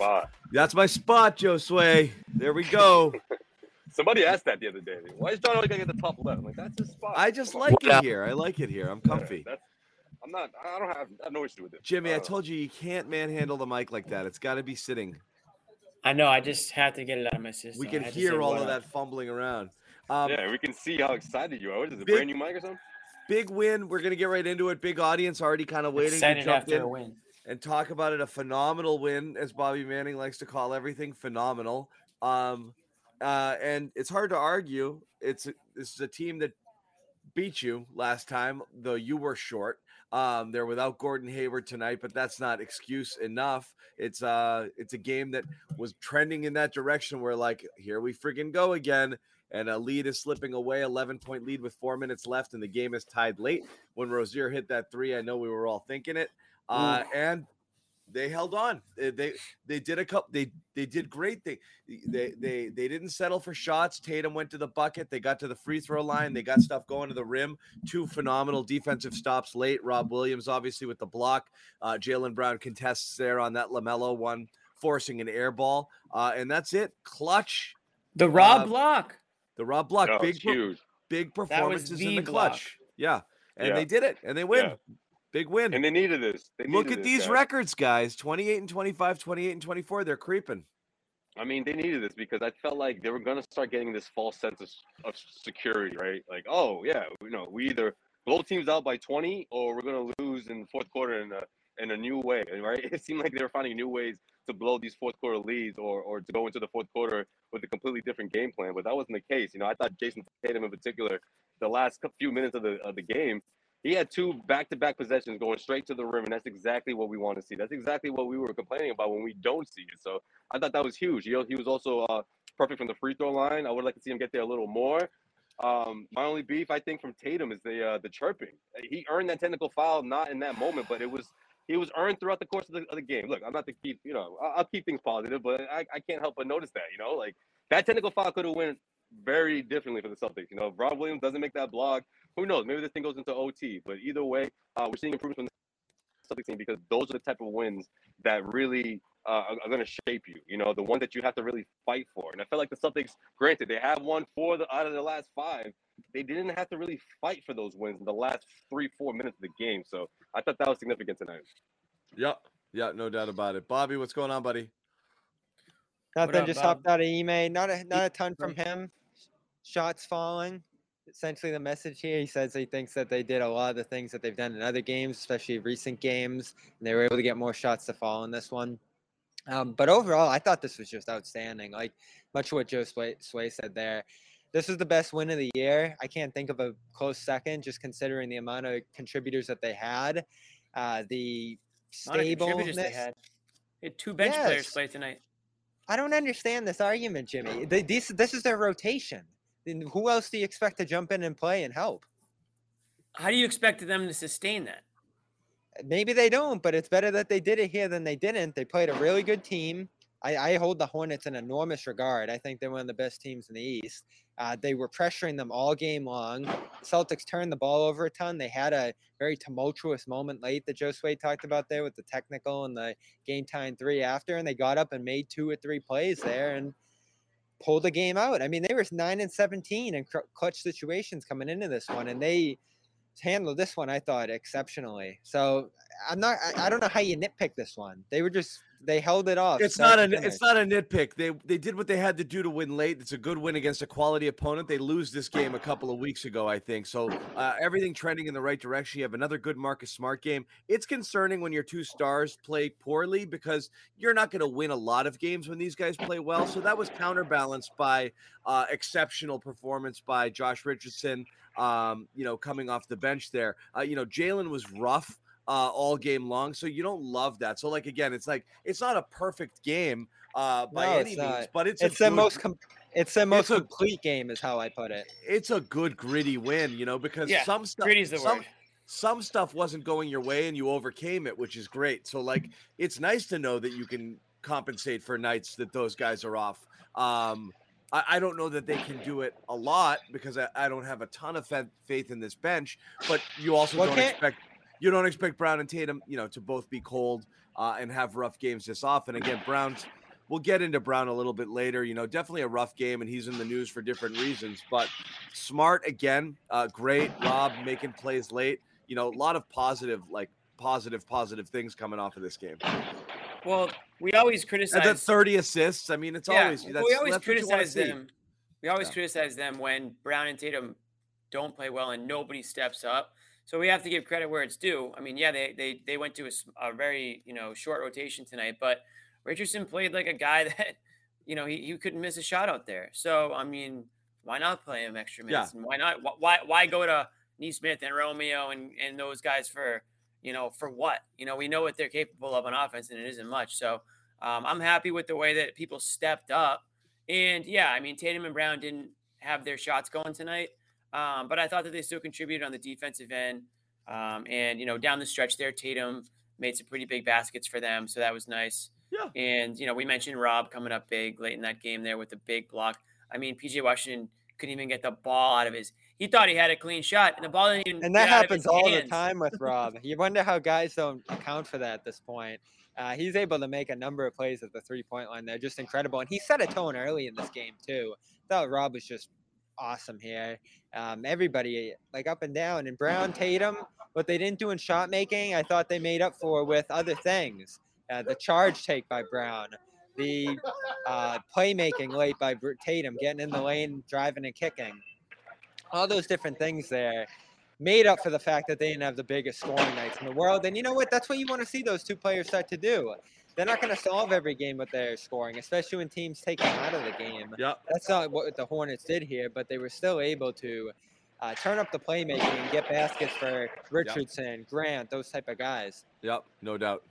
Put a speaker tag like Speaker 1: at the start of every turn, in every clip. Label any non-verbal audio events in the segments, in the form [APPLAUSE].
Speaker 1: Spot.
Speaker 2: That's my spot, Josue. There we go. [LAUGHS]
Speaker 1: Somebody asked that the other day. Why is John always gonna get the top left? I'm like, that's his spot.
Speaker 2: I just
Speaker 1: Come on.
Speaker 2: like it here. I like it here. I'm
Speaker 1: Yeah,
Speaker 2: comfy.
Speaker 1: that's, I'm not. I don't have. I have no issue with it.
Speaker 2: Jimmy, I
Speaker 1: don't know.
Speaker 2: told you you can't manhandle the mic like that. It's got to be sitting.
Speaker 3: I know. I just had to get it out of my system.
Speaker 2: We can
Speaker 3: had to say
Speaker 2: hear all
Speaker 3: what
Speaker 2: of that fumbling around. Um,
Speaker 1: yeah, we can see how excited you are. What is it? A
Speaker 2: big-
Speaker 1: brand new mic or something?
Speaker 2: Big win. We're gonna get right into it. Big audience already kind of waiting to
Speaker 3: Excited
Speaker 2: jump
Speaker 3: after
Speaker 2: in
Speaker 3: a win.
Speaker 2: And talk about it. A phenomenal win, as Bobby Manning likes to call everything phenomenal. Um, uh, and it's hard to argue. It's this is a team that beat you last time, though you were short. Um, they're without Gordon Hayward tonight, but that's not excuse enough. It's uh, it's a game that was trending in that direction. Where like, here we friggin' go again, and a lead is slipping away. Eleven point lead with four minutes left, and the game is tied late. When Rozier hit that three, I know we were all thinking it, uh, and they held on. They, they they did a couple. They they did great. They they they they didn't settle for shots. Tatum went to the bucket. They got to the free throw line. They got stuff going to the rim. Two phenomenal defensive stops late. Rob Williams obviously with the block. Uh, Jaylen Brown contests there on that LaMelo one, forcing an air ball. Uh, and that's it. Clutch.
Speaker 3: The Rob
Speaker 2: Uh,
Speaker 3: block.
Speaker 2: The Rob block.
Speaker 1: Oh,
Speaker 2: big
Speaker 1: huge.
Speaker 2: big performances in
Speaker 3: the
Speaker 2: the
Speaker 3: block.
Speaker 2: clutch. Yeah. And
Speaker 1: Yeah.
Speaker 2: they did it. And they win.
Speaker 1: Yeah.
Speaker 2: Big win.
Speaker 1: And they needed this. They
Speaker 2: Look at
Speaker 1: this,
Speaker 2: these
Speaker 1: guys.
Speaker 2: records, guys. 28 and 25, 28 and 24. They're creeping.
Speaker 1: I mean, they needed this because I felt like they were gonna start getting this false sense of, of security, right? Like, oh yeah, you know, we either blow teams out by 20 or we're gonna lose in the fourth quarter in a in a new way, [LAUGHS] right? It seemed like they were finding new ways to blow these fourth quarter leads or or to go into the fourth quarter with a completely different game plan, but that wasn't the case. You know, I thought Jayson Tatum in particular, the last few minutes of the of the game, he had two back-to-back possessions going straight to the rim, and that's exactly what we want to see. That's exactly what we were complaining about when we don't see it. So I thought that was huge. He, he was also uh, perfect from the free throw line. I would like to see him get there a little more. Um, my only beef, I think, from Tatum is the uh, the chirping. He earned that technical foul not in that moment, but it was he was earned throughout the course of the, of the game. Look, I'm not to keep you know I'll, I'll keep things positive, but I, I can't help but notice that you know like that technical foul could have went very differently for the Celtics. You know, Rob Williams doesn't make that block, who knows? Maybe this thing goes into OT. But either way, uh, we're seeing improvements from the Celtics team because those are the type of wins that really uh, are, are going to shape you. You know, the one that you have to really fight for. And I felt like the Celtics, granted, they have won four the, out of the last five. They didn't have to really fight for those wins in the last three, four minutes of the game. So I thought that was significant tonight.
Speaker 2: Yep. Yeah, no doubt about it. Bobby, what's going on, buddy?
Speaker 4: Nothing.
Speaker 3: up,
Speaker 4: just
Speaker 3: Bob?
Speaker 4: hopped out of email. Not a not a ton from him. Shots falling. Essentially, the message here. He says he thinks that they did a lot of the things that they've done in other games, especially recent games, and they were able to get more shots to fall in this one. Um, but overall, I thought this was just outstanding. Like much of what Josue, Sway said there. This was the best win of the year. I can't think of a close second, just considering the amount of contributors that they had. Uh, the stableness.
Speaker 3: they had. They had two bench players
Speaker 4: Yes.
Speaker 3: play tonight.
Speaker 4: I don't understand this argument, Jimmy. They, this this is their rotation. Then who else do you expect to jump in and play and help?
Speaker 3: How do you expect them to sustain that?
Speaker 4: Maybe they don't, but it's better that they did it here than they didn't. They played a really good team. I, I hold the Hornets in enormous regard. I think they're one of the best teams in the East. Uh, they were pressuring them all game long. Celtics turned the ball over a ton. They had a very tumultuous moment late that Josue talked about there with the technical and the game time three after, and they got up and made two or three plays there and pulled the game out. I mean, they were nine and seventeen in clutch situations coming into this one, and they handled this one, I thought, exceptionally. So I'm not. I, I don't know how you nitpick this one. They were just they held it off.
Speaker 2: It's not a
Speaker 4: finish.
Speaker 2: it's not a nitpick. They they did what they had to do to win late. It's a good win against a quality opponent. They lose this game a couple of weeks ago, I think. So uh, everything trending in the right direction. You have another good Marcus Smart game. It's concerning when your two stars play poorly because you're not going to win a lot of games when these guys play well. So that was counterbalanced by uh, exceptional performance by Josh Richardson. Um, you know, coming off the bench there. Uh, you know, Jaylen was rough uh, all game long. So you don't love that. So like again, it's like it's not a perfect game uh, by
Speaker 4: No,
Speaker 2: any
Speaker 4: it's
Speaker 2: means, but it's
Speaker 4: It's
Speaker 2: a
Speaker 4: the
Speaker 2: good,
Speaker 4: most. Com- it's the most
Speaker 2: a-
Speaker 4: complete game, is how I put it.
Speaker 2: it's a good gritty win. You know because
Speaker 3: Yeah,
Speaker 2: some stuff
Speaker 3: Gritty's the
Speaker 2: some,
Speaker 3: word.
Speaker 2: some stuff wasn't going your way and you overcame it, which is great. So like it's nice to know that you can compensate for nights that those guys are off. Um, I, I don't know that they can do it a lot because I, I don't have a ton of fa- faith in this bench, but you also
Speaker 4: Well,
Speaker 2: don't
Speaker 4: can't-
Speaker 2: expect you don't expect Brown and Tatum, you know, to both be cold uh, and have rough games this often. Again, Brown's we'll get into Brown a little bit later. You know, definitely a rough game, and he's in the news for different reasons. But smart again, uh, great. Rob making plays late. You know, a lot of positive, like positive, positive things coming off of this game.
Speaker 3: Well, we always criticize.
Speaker 2: then 30 assists. I mean, it's
Speaker 3: yeah,
Speaker 2: always that's,
Speaker 3: we always
Speaker 2: that's what you
Speaker 3: criticize
Speaker 2: see.
Speaker 3: them. We always
Speaker 2: Yeah.
Speaker 3: criticize them when Brown and Tatum don't play well and nobody steps up. So we have to give credit where it's due. I mean, yeah, they they they went to a very you know short rotation tonight, but Richardson played like a guy [LAUGHS] that you know he, he couldn't miss a shot out there. So I mean, why not play him extra
Speaker 2: Yeah.
Speaker 3: minutes? And why not? Why why go to Nesmith and Romeo and and those guys for you know for what? You know, we know what they're capable of on offense, and it isn't much. So um, I'm happy with the way that people stepped up. And yeah, I mean, Tatum and Brown didn't have their shots going tonight, um, but I thought that they still contributed on the defensive end. Um, and you know, down the stretch there, Tatum made some pretty big baskets for them, so that was nice.
Speaker 2: Yeah.
Speaker 3: And you know, we mentioned Rob coming up big late in that game there with a big block. I mean, PJ Washington couldn't even get the ball out of his. He thought he had a clean shot, and the ball didn't even.
Speaker 4: And that
Speaker 3: get out of his
Speaker 4: happens all the time with [LAUGHS] Rob. You wonder how guys don't account for that at this point. Uh, he's able to make a number of plays at the three point line. They're just incredible. And he set a tone early in this game, too. thought Rob was just awesome here. Um, everybody, like up and down. And Brown, Tatum, what they didn't do in shot making, I thought they made up for with other things. Uh, the charge take by Brown, the uh, playmaking late by Tatum, getting in the lane, driving and kicking. All those different things there made up for the fact that they didn't have the biggest scoring nights in the world. And you know what? That's what you want to see those two players start to do. They're not going to solve every game with their scoring, especially when teams take them out of the game.
Speaker 2: Yep.
Speaker 4: That's not what the Hornets did here, but they were still able to uh, turn up the playmaking and get baskets for Richardson, Grant, those type of guys.
Speaker 2: Yep. No doubt.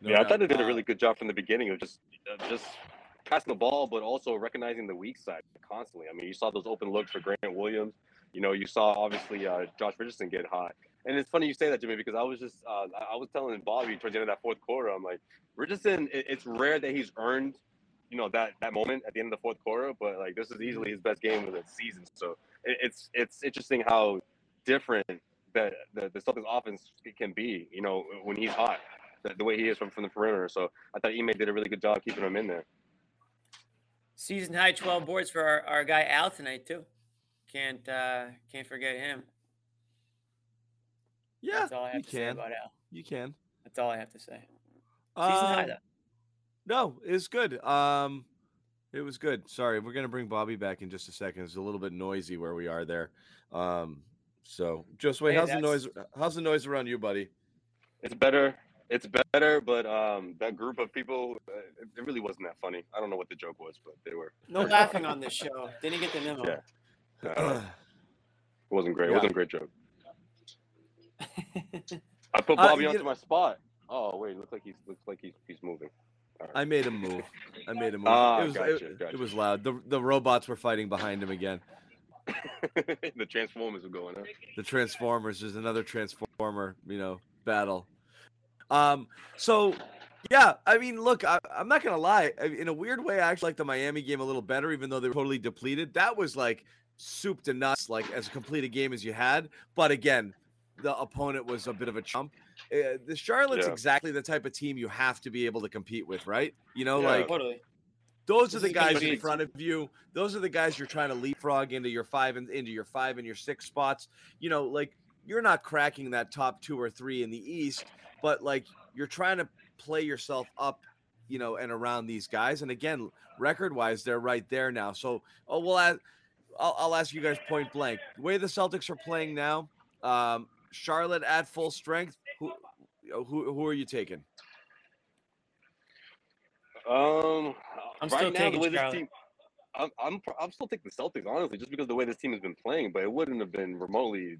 Speaker 2: No
Speaker 1: yeah, I thought they did a really good job from the beginning of just uh, just passing the ball, but also recognizing the weak side constantly. I mean, you saw those open looks for Grant Williams. You know, you saw obviously uh, Josh Richardson get hot. And it's funny you say that, to me because I was just uh, I was telling Bobby towards the end of that fourth quarter, I'm like, Richardson. It, it's rare that he's earned, you know, that that moment at the end of the fourth quarter. But like, this is easily his best game of the season. So it, it's it's interesting how different that the, the Celtics offense can be. You know, when he's hot, the, the way he is from from the perimeter. So I thought Ime did a really good job keeping him in there.
Speaker 3: Season high 12 boards for our, our guy Al tonight too. Can't uh can't forget him.
Speaker 2: Yeah,
Speaker 3: That's all I have
Speaker 2: you
Speaker 3: to say
Speaker 2: can.
Speaker 3: about Al.
Speaker 2: You can.
Speaker 3: That's all I have to say. Season high
Speaker 2: Um,
Speaker 3: though.
Speaker 2: No, it's good. Um, it was good. Sorry, we're gonna bring Bobby back in just a second. It's a little bit noisy where we are there. Um, so just wait.
Speaker 3: Hey,
Speaker 2: how's the noise? How's the noise around you, buddy?
Speaker 1: It's better. It's better, but um, that group of people, uh, it, it really wasn't that funny. I don't know what the joke was, but they were.
Speaker 3: No laughing on this show. Didn't get the memo.
Speaker 1: Yeah. Uh, [CLEARS THROAT] it wasn't great. It wasn't a great joke. [LAUGHS] I put
Speaker 2: Uh,
Speaker 1: Bobby
Speaker 2: you
Speaker 1: onto my spot. Oh wait, looks like he's looks like he's he's moving. All
Speaker 2: I made him move. I made him move.
Speaker 1: Ah,
Speaker 2: it was
Speaker 1: gotcha,
Speaker 2: it,
Speaker 1: gotcha.
Speaker 2: it was loud. The the robots were fighting behind him again. [LAUGHS] [LAUGHS]
Speaker 1: the Transformers were going on.
Speaker 2: The Transformers. is another Transformer, you know, battle. Um. So, yeah. I mean, look. I, I'm not gonna lie. I- In a weird way, I actually like the Miami game a little better, even though they were totally depleted. That was like soup to nuts, like as complete a game as you had. But again, the opponent was a bit of a chump. Uh, the Charlotte's
Speaker 1: Yeah.
Speaker 2: exactly the type of team you have to be able to compete with, right? You know,
Speaker 1: Yeah.
Speaker 2: like
Speaker 3: Totally.
Speaker 2: those are
Speaker 3: This
Speaker 2: the guys in front of you. Those are the guys you're trying to leapfrog into your five and into your five and your six spots. You know, like you're not cracking that top two or three in the East, but like you're trying to play yourself up, you know, and around these guys. And again, record wise, they're right there now. So, oh, well, I'll, I'll ask you guys point blank the way the Celtics are playing now. Um, Charlotte at full strength. Who, who, who are you taking?
Speaker 1: Um,
Speaker 3: I'm
Speaker 1: right
Speaker 3: still
Speaker 1: now,
Speaker 3: taking
Speaker 1: the way this
Speaker 3: Charlotte.
Speaker 1: team, I'm, I'm, I'm still taking the Celtics, honestly, just because the way this team has been playing. But it wouldn't have been remotely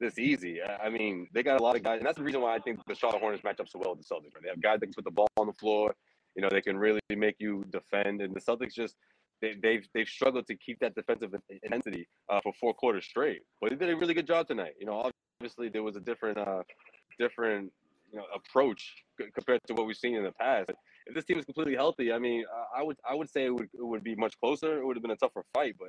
Speaker 1: this easy. I I mean, they got a lot of guys, and that's the reason why I think the Charlotte Hornets match up so well with the Celtics. Right? They have guys that can put the ball on the floor. You know, they can really make you defend, and the Celtics just they, they've they've struggled to keep that defensive intensity uh, for four quarters straight. But they did a really good job tonight. You know, obviously there was a different uh, different you know approach compared to what we've seen in the past. If this team is completely healthy, I mean, I- would I would say it would it would be much closer. It would have been a tougher fight, but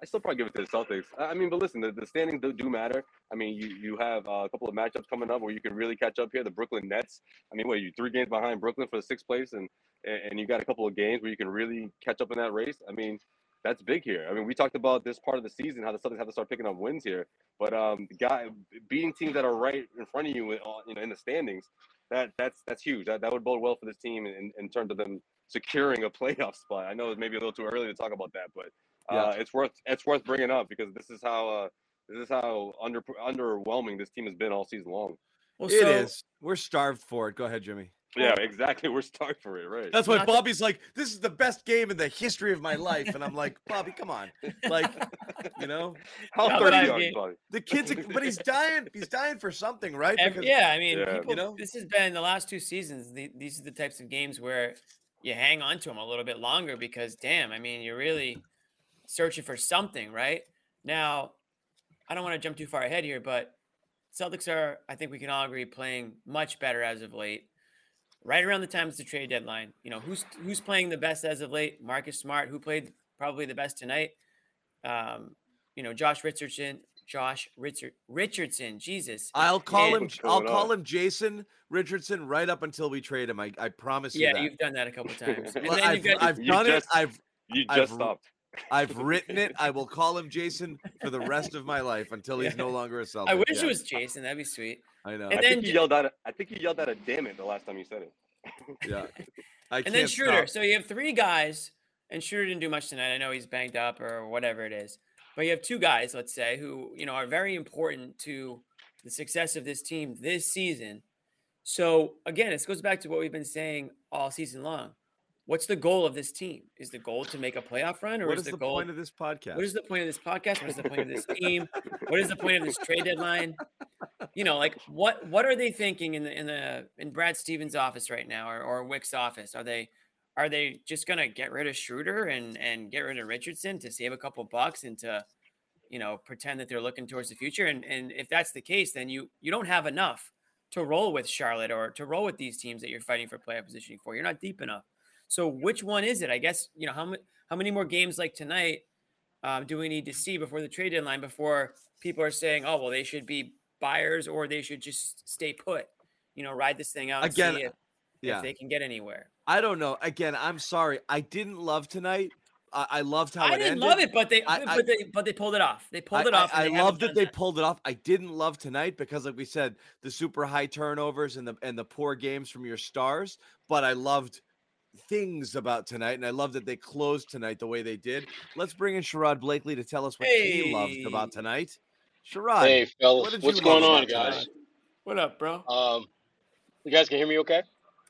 Speaker 1: I still probably give it to the Celtics. I mean, but listen, the, the standings do, do matter. I mean, you you have uh, a couple of matchups coming up where you can really catch up here. The Brooklyn Nets. I mean, what you three games behind Brooklyn for the sixth place, and and you got a couple of games where you can really catch up in that race. I mean, that's big here. I mean, we talked about this part of the season how the Celtics have to start picking up wins here, but um, guy beating teams that are right in front of you, uh, you know, in the standings, that that's that's huge. That that would bode well for this team in, in terms of them securing a [LAUGHS] playoff spot. I know it's maybe a little too early to talk about that, but uh, it's worth it's worth bringing up because this is how uh, this is how under underwhelming this team has been all season long.
Speaker 3: Well,
Speaker 2: It
Speaker 3: so,
Speaker 2: is. We're starved for it. Go ahead, Jimmy.
Speaker 1: Yeah, exactly. [LAUGHS] We're stuck for it, right?
Speaker 2: That's why
Speaker 3: Not
Speaker 2: Bobby's like, this is the best game in the history of my life. And I'm like, Bobby, come on. Like, you know,
Speaker 1: How
Speaker 3: Not
Speaker 1: thirty
Speaker 3: that
Speaker 1: are you, buddy?
Speaker 2: the kid's, but he's dying. He's dying for something, right?
Speaker 3: ev-
Speaker 2: Because-
Speaker 3: yeah, I mean,
Speaker 1: Yeah.
Speaker 3: people,
Speaker 2: You know?
Speaker 3: this has been the last two seasons. The, these are the types of games where you hang on to them a little bit longer because, damn, I mean, you're really searching for something, right? Now, I don't want to jump too far ahead here, but Celtics are, I think we can all agree, playing much better as of late. Right around the time it's the trade deadline, you know who's who's playing the best as of late? Marcus Smart, who played probably the best tonight. Um, you know, Josh Richardson, Josh Richard Richardson, Jesus.
Speaker 2: I'll call
Speaker 3: And-
Speaker 2: him. I'll call
Speaker 1: on?
Speaker 2: him Jason Richardson right up until we trade him. I, I promise you
Speaker 3: Yeah,
Speaker 2: that.
Speaker 3: you've done that a couple [LAUGHS] times.
Speaker 2: Well,
Speaker 3: then
Speaker 2: I've,
Speaker 3: you've got,
Speaker 2: I've done
Speaker 1: just-
Speaker 2: it. I've
Speaker 1: You
Speaker 2: I've
Speaker 1: just stopped.
Speaker 2: I've [LAUGHS] written it. I will call him Jason for the rest of my life until he's no longer a Celtic.
Speaker 3: I wish
Speaker 2: Yeah,
Speaker 3: it was Jason. That'd be sweet.
Speaker 2: I know.
Speaker 3: and
Speaker 1: I
Speaker 3: then
Speaker 1: think you yelled at. I think you yelled at a damn it the last time you said it. [LAUGHS]
Speaker 2: yeah. I
Speaker 3: And then Schroeder.
Speaker 2: stop.
Speaker 3: So you have three guys, and Schroeder didn't do much tonight. I know he's banged up or whatever it is. But you have two guys, let's say, who you know are very important to the success of this team this season. So again, this goes back to what we've been saying all season long. What's the goal of this team? Is the goal to make a playoff run, or
Speaker 2: What
Speaker 3: is
Speaker 2: is
Speaker 3: the, goal?
Speaker 2: point of this podcast?
Speaker 3: What is the point of this podcast? What is the point of this [LAUGHS] team? What is the point of this trade deadline? You know, like what what are they thinking in the in the in Brad Stevens' office right now, or, or Wyc's office? Are they are they just gonna get rid of Schroeder and and get rid of Richardson to save a couple bucks and to you know pretend that they're looking towards the future? And and if that's the case, then you you don't have enough to roll with Charlotte or to roll with these teams that you're fighting for playoff positioning for. You're not deep enough. So which one is it? I guess you know how many how many more games like tonight um, do we need to see before the trade deadline before people are saying, oh well, they should be buyers or they should just stay put, you know, ride this thing out and
Speaker 2: Again,
Speaker 3: see if,
Speaker 2: yeah.
Speaker 3: if they can get anywhere.
Speaker 2: I don't know. Again, I'm sorry. I didn't love tonight. I, I loved how
Speaker 3: I
Speaker 2: it
Speaker 3: didn't
Speaker 2: ended.
Speaker 3: love it, but they
Speaker 2: I-
Speaker 3: but they but they pulled it off. They pulled
Speaker 2: I,
Speaker 3: it off.
Speaker 2: I,
Speaker 3: and
Speaker 2: I
Speaker 3: they
Speaker 2: loved that they pulled it off. I didn't love tonight because, like we said, the super high turnovers and the and the poor games from your stars. But I loved things about tonight, and I love that they closed tonight the way they did. Let's bring in Sherrod Blakely to tell us what he loved about tonight. Sherrod,
Speaker 5: Hey, fellas,
Speaker 2: what
Speaker 5: what's going on,
Speaker 2: about tonight?
Speaker 5: guys?
Speaker 3: What up, bro?
Speaker 5: Um, you guys can hear me okay?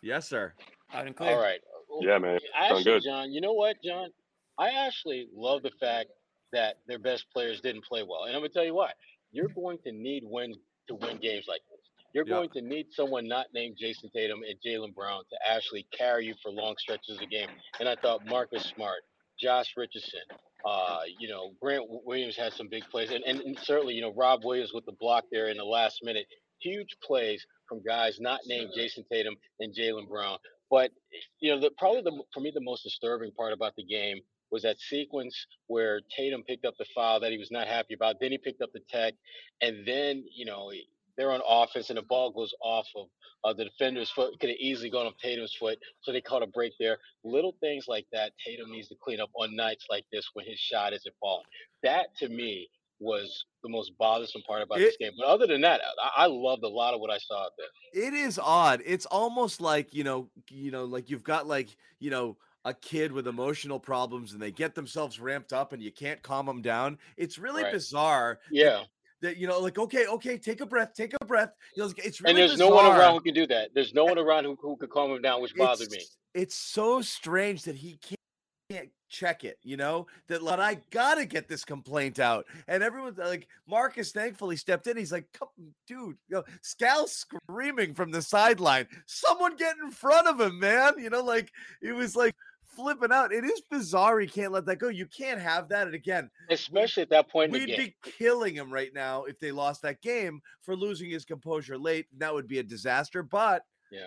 Speaker 2: yes, sir.
Speaker 3: Loud and clear.
Speaker 5: All right. Well,
Speaker 1: Yeah, man. Sound
Speaker 5: Actually,
Speaker 1: good.
Speaker 5: John, you know what, John? I actually love the fact that their best players didn't play well, and I'm gonna tell you why. You're going to need wins to win games like this. You're
Speaker 2: Yeah.
Speaker 5: going to need someone not named Jayson Tatum and Jaylen Brown to actually carry you for long stretches of the game. And I thought Marcus Smart, Josh Richardson, uh, you know, Grant Williams had some big plays, and, and, and certainly, you know, Rob Williams with the block there in the last minute. Huge plays from guys not named Jayson Tatum and Jaylen Brown. But you know, the, probably the for me the most disturbing part about the game was that sequence where Tatum picked up the foul that he was not happy about. Then he picked up the tech, and then you know they're on offense and the ball goes off of uh, the defender's foot. Could have easily gone on Tatum's foot, so they caught a break there. Little things like that Tatum needs to clean up on nights like this when his shot isn't falling. That to me was the most bothersome part about
Speaker 2: It-
Speaker 5: this game. But other than that, I, I loved a lot of what I saw out there.
Speaker 2: It is odd. It's almost like, you know, you know, like you've got like, you know, a kid with emotional problems and they get themselves ramped up and you can't calm them down. It's really
Speaker 5: Right.
Speaker 2: bizarre
Speaker 5: Yeah,
Speaker 2: that you know, like, okay, okay, take a breath, take a breath. You know, it's really
Speaker 5: and there's
Speaker 2: bizarre.
Speaker 5: no one around who can do that. There's no eh one around who, who could calm him down, which bothered me.
Speaker 2: it's, It's so strange that he can't, can't check it, you know, that like, I gotta get this complaint out. And everyone's like, Marcus thankfully stepped in. He's like, dude, you know, Scal screaming from the sideline, someone get in front of him, man. You know, like it was like flipping out. It is bizarre. He can't let that go. You can't have that. And again,
Speaker 5: Especially at that point
Speaker 2: We'd be killing him right now if they lost that game for losing his composure late. That would be a disaster. But
Speaker 5: Yeah.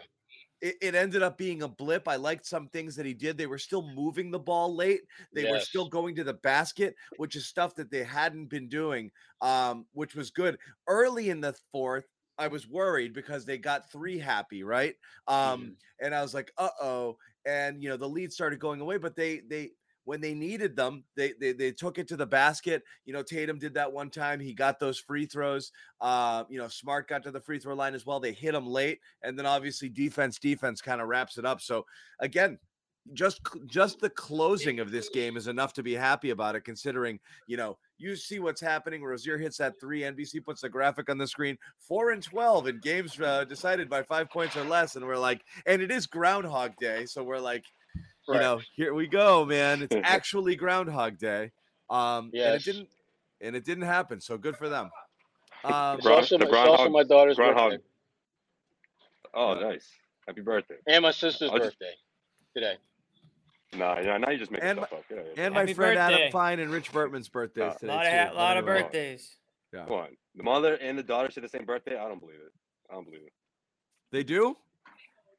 Speaker 2: it, it ended up being a blip. I liked some things that he did. They were still moving the ball late. They were still going to the basket, which is stuff that they hadn't been doing, um, which was good. Early in the fourth, I was worried because they got three happy, right? Um, and I was like, uh oh. And you know, the lead started going away, but they they when they needed them, they, they they took it to the basket. You know, Tatum did that one time. He got those free throws. Uh, you know, Smart got to the free throw line as well. They hit him late, and then obviously defense defense kind of wraps it up. So again, just just the closing of this game is enough to be happy about it. Considering you know you see what's happening. Rozier hits that three. NBC puts the graphic on the screen. Four and twelve in games uh, decided by five points or less, and we're like, and it is Groundhog Day, so we're like, you know, here we go, man. It's [LAUGHS] actually Groundhog Day. Um, and it didn't, and it didn't happen. So good for them. Um,
Speaker 5: It's also,
Speaker 1: the
Speaker 5: my- it's also my daughter's
Speaker 1: groundhog.
Speaker 5: birthday
Speaker 1: Oh, nice. Happy birthday.
Speaker 5: and my sister's
Speaker 1: I'll just-
Speaker 5: birthday today.
Speaker 1: Nah, yeah, now you just making
Speaker 2: And
Speaker 1: stuff up. Yeah, yeah.
Speaker 2: and my
Speaker 3: Happy
Speaker 2: friend Adam. Fine and Rich Burtman's birthdays
Speaker 1: Uh,
Speaker 2: today.
Speaker 3: lot of
Speaker 2: too.
Speaker 3: ha- lot of birthdays.
Speaker 2: Yeah.
Speaker 1: Come on. The mother and the daughter share the same birthday? I don't believe it. I don't believe it.
Speaker 2: They do.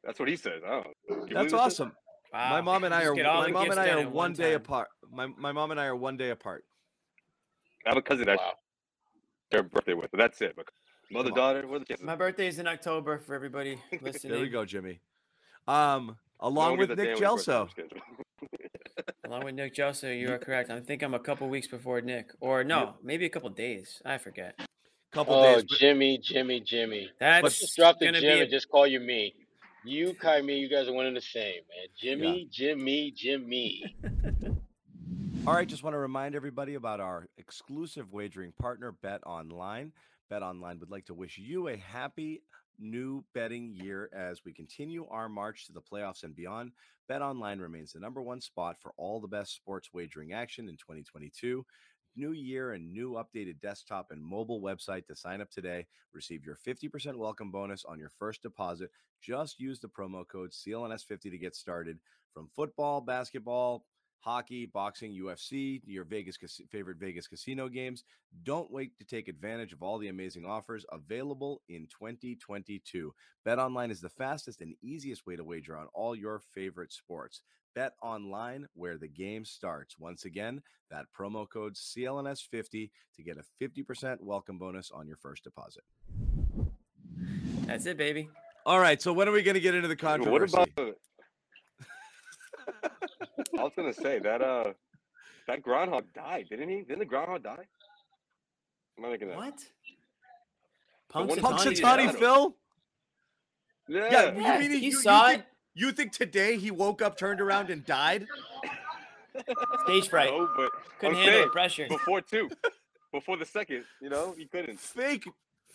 Speaker 1: That's what he says. I don't know. You believe
Speaker 2: That's awesome.
Speaker 3: Wow.
Speaker 2: My mom and I are my mom and I are
Speaker 3: in
Speaker 2: one day
Speaker 3: time.
Speaker 2: apart. My my mom and I are one day apart.
Speaker 1: I have a cousin that
Speaker 5: Wow.
Speaker 1: their birthday with, but that's it. But mother, daughter, what are the chances?
Speaker 3: My birthday's in October for everybody listening. [LAUGHS]
Speaker 2: There we go, Jimmy. Um, along with Nick
Speaker 1: day on his birthday,
Speaker 2: Gelso.
Speaker 1: I'm just kidding.
Speaker 3: Along with Nick Gelso, you are correct. I think I'm a couple weeks before Nick, or no, maybe a couple days. I forget.
Speaker 2: Couple
Speaker 5: Oh,
Speaker 2: days. but-
Speaker 5: Jimmy, Jimmy, Jimmy.
Speaker 3: That's
Speaker 5: Let's just drop the
Speaker 3: gonna
Speaker 5: Jim
Speaker 3: be.
Speaker 5: and just call you me. You, Kai, me, you guys are one and the same, man. Jimmy, Jimmy, Jimmy. [LAUGHS]
Speaker 2: All right, just want to remind everybody about our exclusive wagering partner, BetOnline. Bet Online would like to wish you a happy new betting year as we continue our march to the playoffs and beyond. BetOnline remains the number one spot for all the best sports wagering action in 2022. New year and new updated desktop and mobile website to sign up today. Receive your 50% welcome bonus on your first deposit. Just use the promo code CLNS50 to get started. From football, basketball, hockey, boxing, UFC, your Vegas favorite Vegas casino games. Don't wait to take advantage of all the amazing offers available in 2022. BetOnline is the fastest and easiest way to wager on all your favorite sports. Bet online where the game starts. Once again, that promo code CLNS50 to get a 50% welcome bonus on your first deposit.
Speaker 3: That's it, baby.
Speaker 2: All right, so when are we going to get into the
Speaker 1: What
Speaker 2: controversy?
Speaker 1: about the? I was gonna say that uh, that groundhog died, didn't he? Didn't the groundhog die? Am I making that?
Speaker 3: What?
Speaker 1: one-
Speaker 3: Punxsutawney
Speaker 2: Punxsutawney
Speaker 3: Phil?
Speaker 2: Phil?
Speaker 1: Yeah.
Speaker 2: Yeah, you
Speaker 3: Yeah,
Speaker 2: mean
Speaker 3: he
Speaker 2: you, you
Speaker 3: saw
Speaker 2: think,
Speaker 3: it.
Speaker 2: You think today he woke up, turned around, and died?
Speaker 3: Stage [LAUGHS] fright.
Speaker 1: No, but
Speaker 3: Couldn't
Speaker 1: I'm
Speaker 3: handle
Speaker 1: saying,
Speaker 3: the pressure.
Speaker 1: before two, before the second, you know, he couldn't.
Speaker 2: Fake,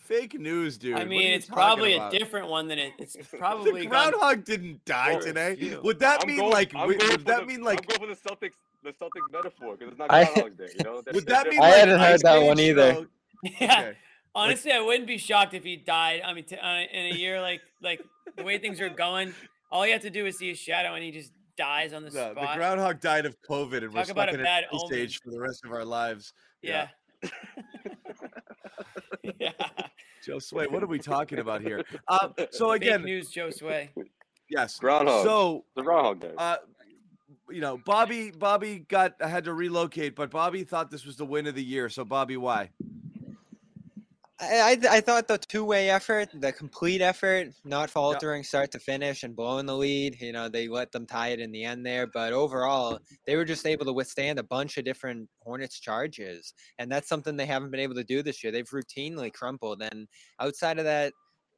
Speaker 2: fake news, dude.
Speaker 3: I mean, it's probably
Speaker 2: about?
Speaker 3: a different one than it. It's [LAUGHS]
Speaker 2: The
Speaker 3: probably gone-
Speaker 2: groundhog didn't die
Speaker 1: Well,
Speaker 2: today.
Speaker 3: you.
Speaker 2: Would that
Speaker 1: I'm
Speaker 2: mean
Speaker 1: going-
Speaker 2: like?
Speaker 1: I'm
Speaker 2: Would, would that
Speaker 1: the-
Speaker 2: mean like?
Speaker 1: I'm going for the Celtics, the Celtics metaphor because it's not
Speaker 4: I-
Speaker 1: Groundhog Day. You know, That's-
Speaker 2: Would that mean?
Speaker 4: I
Speaker 2: like
Speaker 4: hadn't heard that one either.
Speaker 2: though? [LAUGHS]
Speaker 3: Yeah.
Speaker 2: Okay.
Speaker 3: Honestly, I wouldn't be shocked if he died. I mean, t- uh, in a year like like the way things are going, all you have to do is see his shadow, and he just dies on the
Speaker 2: The, the groundhog died of COVID, and we're
Speaker 3: Talk about
Speaker 2: stuck
Speaker 3: a
Speaker 2: in
Speaker 3: bad
Speaker 2: an ice age for the rest of our lives.
Speaker 3: yeah. yeah. [LAUGHS] [LAUGHS]
Speaker 2: Josue, what are we talking about here? [LAUGHS] Uh, so
Speaker 3: Fake
Speaker 2: again,
Speaker 3: news, Josue.
Speaker 2: yes.
Speaker 1: Groundhog.
Speaker 2: So
Speaker 1: the Groundhog Day.
Speaker 2: uh, you know, Bobby, Bobby got had to relocate, but Bobby thought this was the win of the year. So Bobby, why?
Speaker 4: I, I, I thought the two way effort, the complete effort, not faltering start to finish and blowing the lead, you know, they let them tie it in the end there. But overall, they were just able to withstand a bunch of different Hornets charges. And that's something they haven't been able to do this year. They've routinely crumpled. And outside of that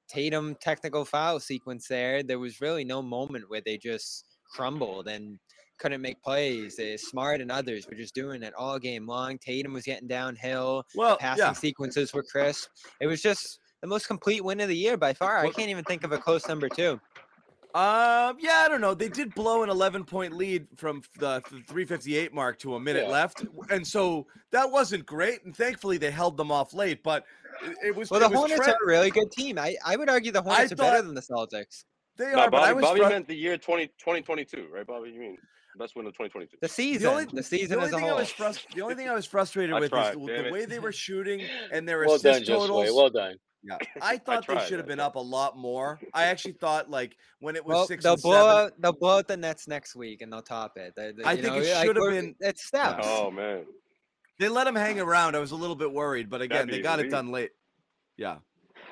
Speaker 4: Tatum technical foul sequence there, there was really no moment where they just crumbled and couldn't make plays. Uh, Smart and others were just doing it all game long. Tatum was getting downhill.
Speaker 2: Well,
Speaker 4: the passing
Speaker 2: yeah.
Speaker 4: sequences were crisp. It was just the most complete win of the year by far. I can't even think of a close number two.
Speaker 2: Um, yeah, I don't know. They did blow an 11 point lead from the 358 mark to a minute
Speaker 5: Yeah.
Speaker 2: left, and so that wasn't great. And thankfully, they held them off late. But it, it was
Speaker 4: Well, the
Speaker 2: was
Speaker 4: Hornets
Speaker 2: Trent-
Speaker 4: are a really good team. I, I would argue the Hornets are better than the Celtics.
Speaker 2: They
Speaker 1: No,
Speaker 2: are, but I
Speaker 1: Bobby,
Speaker 2: was
Speaker 1: Bobby
Speaker 2: frus-
Speaker 1: meant the year 20, 2022, right, Bobby? You mean best win of 2022?
Speaker 4: The season,
Speaker 2: only-
Speaker 4: the season
Speaker 2: the only
Speaker 4: as a
Speaker 2: thing I
Speaker 4: whole.
Speaker 2: was frust- the only thing I was frustrated
Speaker 1: I
Speaker 2: with
Speaker 1: tried,
Speaker 2: is the, the way they were shooting [LAUGHS] and their
Speaker 5: Well done,
Speaker 2: assist totals.
Speaker 5: Josue. Well done.
Speaker 2: yeah, [LAUGHS] I thought they
Speaker 1: tried,
Speaker 2: should have been up a lot more. I actually thought like when it was
Speaker 4: Well,
Speaker 2: six
Speaker 4: they'll
Speaker 2: and
Speaker 4: blow
Speaker 2: seven.
Speaker 4: out. They'll blow out the Nets next week, and they'll top it. They- they-
Speaker 2: I
Speaker 4: you
Speaker 2: think
Speaker 4: know,
Speaker 2: it
Speaker 4: like,
Speaker 2: should have
Speaker 4: we're-
Speaker 2: been-
Speaker 4: It's steps.
Speaker 1: Oh man,
Speaker 2: They let him hang around. I was a little bit worried, but again,
Speaker 1: That'd
Speaker 2: they
Speaker 1: be
Speaker 2: got it
Speaker 1: elite.
Speaker 2: done late. Yeah.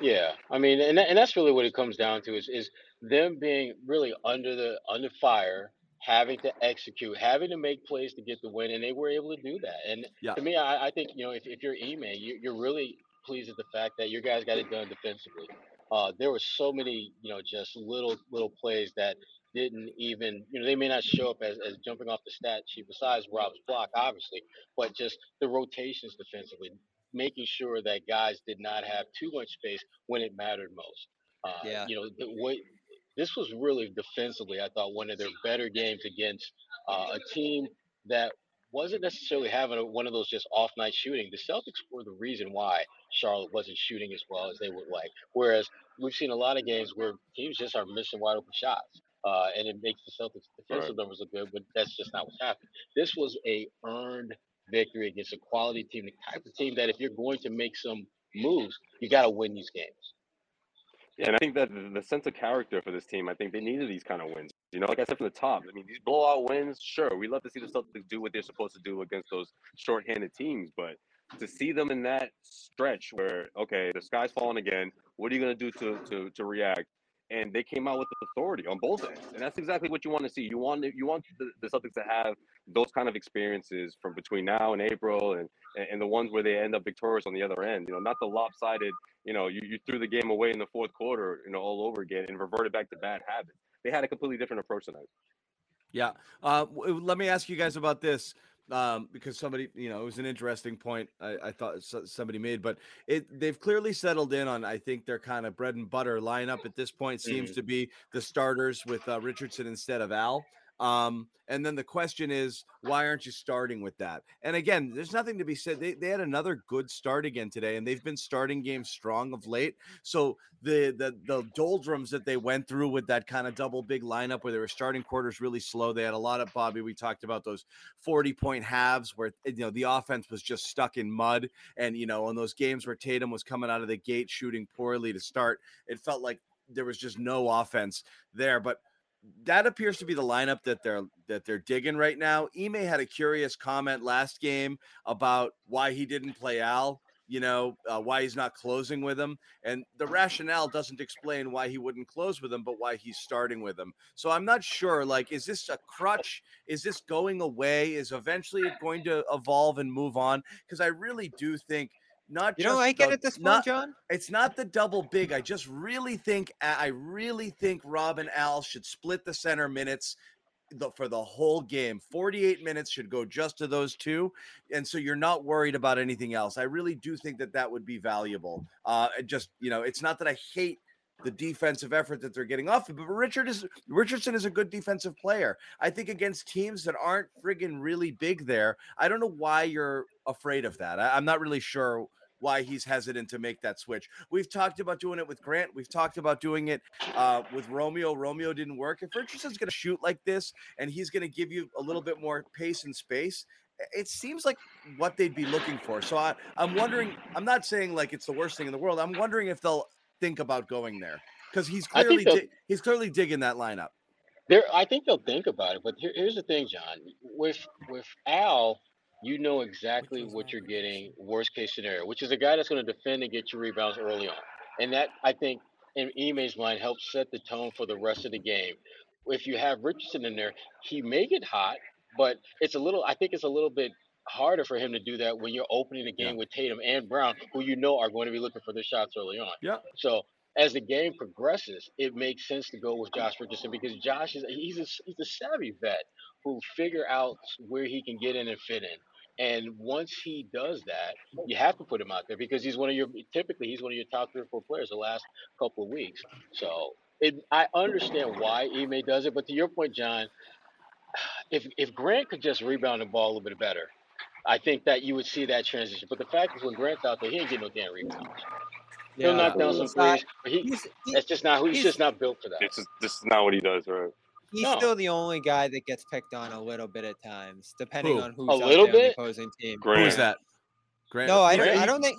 Speaker 5: Yeah, I mean, and and that's really what it comes down to is is them being really under the under fire, having to execute, having to make plays to get the win, and they were able to do that. And
Speaker 2: Yeah.
Speaker 5: to me, I, I think you know if, if you're Ime, you, you're really pleased at the fact that your guys got it done defensively. Uh, there were so many you know just little little plays that didn't even you know they may not show up as, as jumping off the stat sheet besides Rob's block obviously, but just the rotations defensively, making sure that guys did not have too much space when it mattered most. Uh,
Speaker 4: Yeah.
Speaker 5: You know, the way this was really defensively, I thought one of their better games against uh, a team that wasn't necessarily having a, one of those just off night shooting. The Celtics were the reason why Charlotte wasn't shooting as well as they would like. Whereas we've seen a lot of games where teams just are missing wide open shots. Uh, and it makes the Celtics defensive numbers look good, but that's just not what's happening. This was a earned victory against a quality team, the type of team that if you're going to make some moves, you got to win these games.
Speaker 1: And I think that the, the sense of character for this team, I think they needed these kind of wins. You know, like I said from the top, I mean, these blowout wins, sure, we love to see the Celtics do what they're supposed to do against those shorthanded teams, but to see them in that stretch where okay, the sky's falling again, what are you going to do to to to react? And they came out with authority on both ends, and that's exactly what you want to see. You want you want the, the Celtics to have those kind of experiences from between now and April, and and the ones where they end up victorious on the other end. You know, not the lopsided. You know, you, you threw the game away in the fourth quarter, you know, all over again, and reverted back to bad habits. They had a completely different approach tonight.
Speaker 2: Yeah. Uh, let me ask you guys about this um, because somebody, you know, it was an interesting point I, I thought somebody made, but it they've clearly settled in on I think their kind of bread and butter lineup at this point seems to be the starters with uh, Richardson instead of Al. Um, and then the question is, why aren't you starting with that? And again, there's nothing to be said. They, they had another good start again today, and they've been starting games strong of late. So the the the doldrums that they went through with that kind of double big lineup where they were starting quarters really slow. They had a lot of Bobby. We talked about those 40 point halves where you know the offense was just stuck in mud. And you know, in those games where Tatum was coming out of the gate shooting poorly to start, it felt like there was just no offense there. But that appears to be the lineup that they're that they're digging right now. Ime had a curious comment last game about why he didn't play Al. You know uh, why he's not closing with him, and the rationale doesn't explain why he wouldn't close with him, but why he's starting with him. So I'm not sure. Like, is this a crutch? Is this going away? Is eventually it going to evolve and move on? Because I really do think not
Speaker 4: You
Speaker 2: just
Speaker 4: don't like
Speaker 2: the-
Speaker 4: it at this point,
Speaker 2: not-
Speaker 4: John?
Speaker 2: it's not the double big. I just really think I really think Rob and Al should split the center minutes the, for the whole game. 48 minutes should go just to those two, and so you're not worried about anything else. I really do think that that would be valuable. Uh, just you know, it's not that I hate the defensive effort that they're getting off of, but Richard is Richardson is a good defensive player. I think against teams that aren't friggin' really big there, I don't know why you're afraid of that. I, I'm not really sure why he's hesitant to make that switch. We've talked about doing it with Grant. We've talked about doing it uh, with Romeo. Romeo didn't work. If Richardson's going to shoot like this and he's going to give you a little bit more pace and space, it seems like what they'd be looking for. So I, I'm wondering. I'm not saying like it's the worst thing in the world. I'm wondering if they'll think about going there because he's clearly he's clearly digging that lineup.
Speaker 5: There, I think they'll think about it. But here, here's the thing, John. With with Al, you know exactly what you're getting. Worst case scenario, which is a guy that's going to defend and get your rebounds early on, and that I think in Ime's mind helps set the tone for the rest of the game. If you have Richardson in there, he may get hot, but it's a little. I think it's a little bit harder for him to do that when you're opening the game
Speaker 2: Yeah.
Speaker 5: with Tatum and Brown, who you know are going to be looking for their shots early on.
Speaker 2: Yeah.
Speaker 5: So as the game progresses, it makes sense to go with Josh Richardson because Josh is he's a, he's a savvy vet who figure out where he can get in and fit in. And once he does that, you have to put him out there because he's one of your typically he's one of your top three or four players the last couple of weeks. So it, I understand why Ime does it, but to your point, John, [SIGHS] if if Grant could just rebound the ball a little bit better, I think that you would see that transition. But the fact is, when Grant's out there, he ain't getting no damn rebounds. He'll knock down some
Speaker 4: He's not-
Speaker 5: threes, but he,
Speaker 4: he's- he-
Speaker 5: that's just not who he's,
Speaker 4: he's-
Speaker 5: just not built for that.
Speaker 1: This is this is not what he does, right?
Speaker 4: He's
Speaker 5: No.
Speaker 4: still the only guy that gets picked on a little bit at times, depending
Speaker 2: Who?
Speaker 4: on who's
Speaker 5: A little
Speaker 4: there on the opposing team.
Speaker 2: Who is that? Grant.
Speaker 4: No, I don't, I don't think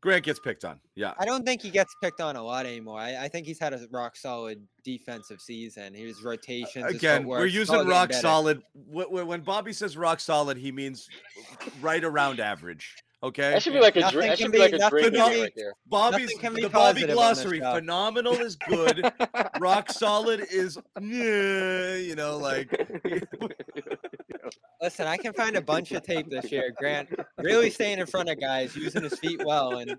Speaker 2: Grant gets picked on. Yeah.
Speaker 4: I don't think he gets picked on a lot anymore. I, I think he's had a rock solid defensive season. His rotations, his
Speaker 2: Again,
Speaker 4: footwork,
Speaker 2: we're using rock solid. Wh- wh- When Bobby says rock solid, he means right around average. Okay.
Speaker 5: That should be like a
Speaker 4: Nothing
Speaker 5: drink. That should be
Speaker 4: be-
Speaker 5: like a
Speaker 4: nothing
Speaker 5: drink
Speaker 2: can
Speaker 5: game
Speaker 2: be-
Speaker 5: right there.
Speaker 2: Bobby's
Speaker 4: can be
Speaker 2: the Bobby
Speaker 4: positive on this
Speaker 2: glossary. Phenomenal is good. [LAUGHS] rock solid is yeah, you know like [LAUGHS]
Speaker 4: Listen, I can find a bunch of tape this year. [LAUGHS] Grant really staying in front of guys, using his feet well, and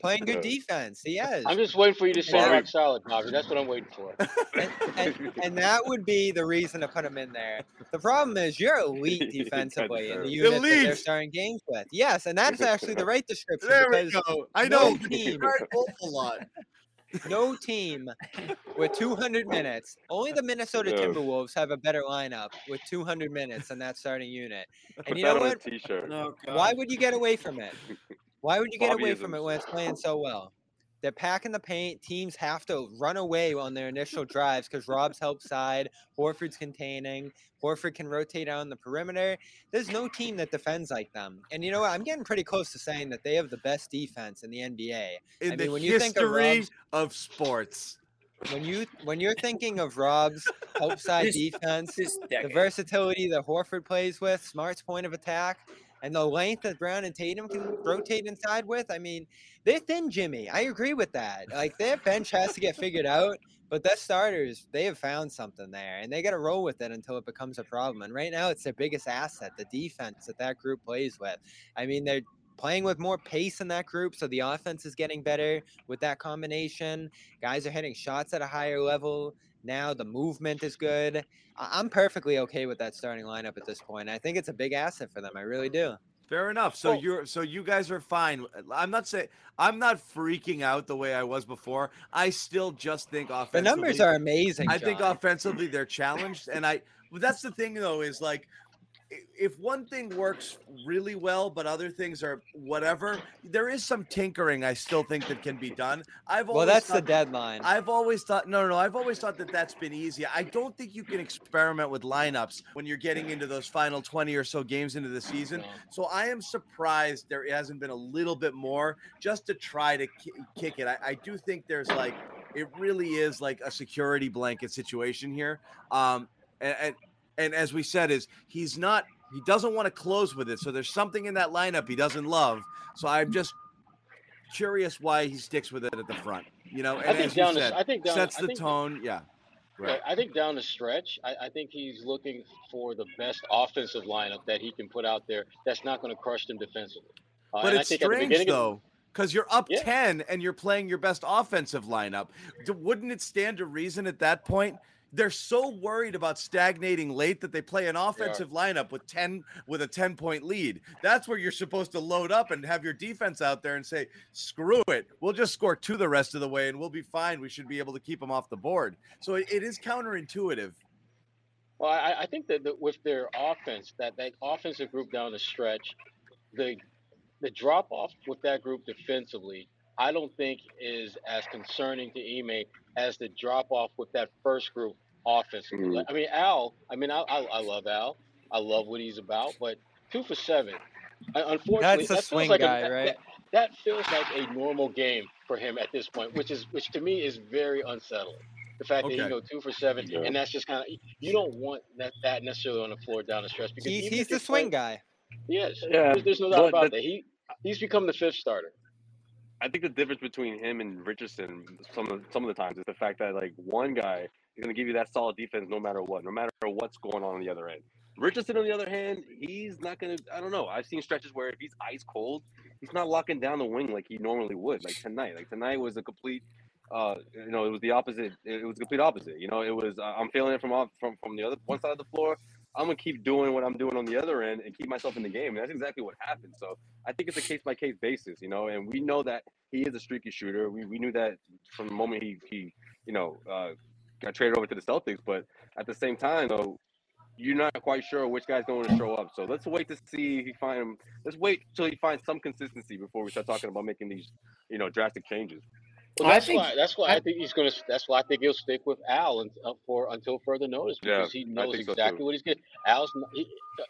Speaker 4: playing good defense. He is.
Speaker 5: I'm just waiting for you to say rock solid, Bobby. That's what I'm waiting for. [LAUGHS]
Speaker 4: and, and, and that would be the reason to put him in there. The problem is you're elite [LAUGHS] defensively in the unit that they're starting games with. Yes, and that's actually the right description
Speaker 2: there we go. I know.
Speaker 4: team-
Speaker 2: You're an awful lot.
Speaker 4: No team with 200 minutes, only the Minnesota Timberwolves have a better lineup with 200 minutes in that starting unit.
Speaker 1: Put [LAUGHS]
Speaker 4: And you know what?
Speaker 1: a t-shirt.
Speaker 3: Oh,
Speaker 4: Why would you get away from it? Why would you get away from it when it's playing so well? They're packing the paint. Teams have to run away on their initial drives because Rob's help side, Horford's containing. Horford can rotate out on the perimeter. There's no team that defends like them. And you know what? I'm getting pretty close to saying that they have the best defense in the NBA.
Speaker 2: In
Speaker 4: I
Speaker 2: the
Speaker 4: mean, when you think of Rob's-
Speaker 2: of sports.
Speaker 4: When you when you're thinking of Rob's help side
Speaker 3: This-
Speaker 4: defense,
Speaker 3: This
Speaker 4: the versatility that Horford plays with, Smart's point of attack, and the length that Brown and Tatum can rotate inside with. I mean, they're thin, Jimmy. I agree with that. Like their bench has to get figured out, but their starters, they have found something there, and they got to roll with it until it becomes a problem. And right now, it's their biggest asset, the defense that that group plays with. I mean, they're playing with more pace in that group, so the offense is getting better with that combination. Guys are hitting shots at a higher level now. The movement is good. I- I'm perfectly okay with that starting lineup at this point. I think it's a big asset for them. I really do.
Speaker 2: Fair enough. So you're so you guys are fine. I'm not saying I'm not freaking out the way I was before. I still just think offensively.
Speaker 4: The numbers are amazing.
Speaker 2: I think offensively they're challenged, and I. That's the thing though is like, if one thing works really well, but other things are whatever, there is some tinkering I still think that can be done. I've
Speaker 4: Well,
Speaker 2: always
Speaker 4: that's the deadline.
Speaker 2: I've always thought no, no, no. I've always thought that that's been easy. I don't think you can experiment with lineups when you're getting into those final 20 or so games into the season. So I am surprised there hasn't been a little bit more just to try to ki- kick it. I, I do think there's like it really is like a security blanket situation here. Um, and, and and as we said, is he's not he doesn't want to close with it. So there's something in that lineup he doesn't love. So I'm just curious why he sticks with it at the front. You know, and
Speaker 5: I think down.
Speaker 2: said,
Speaker 5: The, I think down.
Speaker 2: sets the
Speaker 5: think,
Speaker 2: tone. Yeah.
Speaker 5: Right. I think down the stretch, I, I think he's looking for the best offensive lineup that he can put out there. That's not going to crush them defensively. Uh,
Speaker 2: But it's
Speaker 5: think at the
Speaker 2: strange though, because you're up
Speaker 5: Yeah.
Speaker 2: 10 and you're playing your best offensive lineup. Wouldn't it stand to reason at that point? They're so worried about stagnating late that they play an offensive lineup with 10 with a 10 point lead. That's where you're supposed to load up and have your defense out there and say, "Screw it. We'll just score two the rest of the way and we'll be fine. We should be able to keep them off the board." So it, it is counterintuitive.
Speaker 5: Well, I, I think that the, with their offense, that that offensive group down the stretch, the the drop off with that group defensively, I don't think is as concerning to Ime as the drop off with that first group offensively.
Speaker 1: Mhm.
Speaker 5: I mean, Al. I mean, I, I, I love Al. I love what he's about, but two for seven. Unfortunately,
Speaker 4: That's a
Speaker 5: that feels
Speaker 4: swing
Speaker 5: like a-
Speaker 4: guy,
Speaker 5: that-
Speaker 4: right?
Speaker 5: That, that feels like a normal game for him at this point, which is which to me is very unsettling. The fact that
Speaker 2: Okay.
Speaker 5: he go two for seven,
Speaker 1: Yeah.
Speaker 5: and that's just kind of you don't want that that necessarily on the floor down the stretch because
Speaker 4: He's, he's the swing
Speaker 5: playing-
Speaker 4: guy.
Speaker 5: Yes.
Speaker 1: Yeah,
Speaker 5: There's, there's no doubt
Speaker 1: but
Speaker 5: about
Speaker 1: the-
Speaker 5: that. He he's become the fifth starter.
Speaker 1: I think the difference between him and Richardson some of some of the times is the fact that like one guy is going to give you that solid defense no matter what, no matter what's going on on the other end. Richardson, on the other hand, he's not going to. I don't know. I've seen stretches where if he's ice cold, he's not locking down the wing like he normally would. Like tonight, like tonight was a complete. Uh, you know, it was the opposite. It was complete opposite. You know, it was. Uh, I'm feeling it from off from from the other one side of the floor. I'm gonna keep doing what I'm doing on the other end and keep myself in the game. And that's exactly what happened. So I think it's a case by case basis, you know. And we know that he is a streaky shooter. We, we knew that from the moment he he you know uh, got traded over to the Celtics. But at the same time, though, you're not quite sure which guy's going to show up. So let's wait to see if he find him. Let's wait till he finds some consistency before we start talking about making these you know drastic changes.
Speaker 5: Well,
Speaker 6: I
Speaker 5: that's
Speaker 6: think-
Speaker 5: why. That's why I,
Speaker 6: I-
Speaker 5: think he's going to. That's why I think he'll stick with Al and, uh, for until further notice
Speaker 1: Yeah,
Speaker 5: because he knows
Speaker 1: think so,
Speaker 5: exactly what he's getting. Al's. n- He,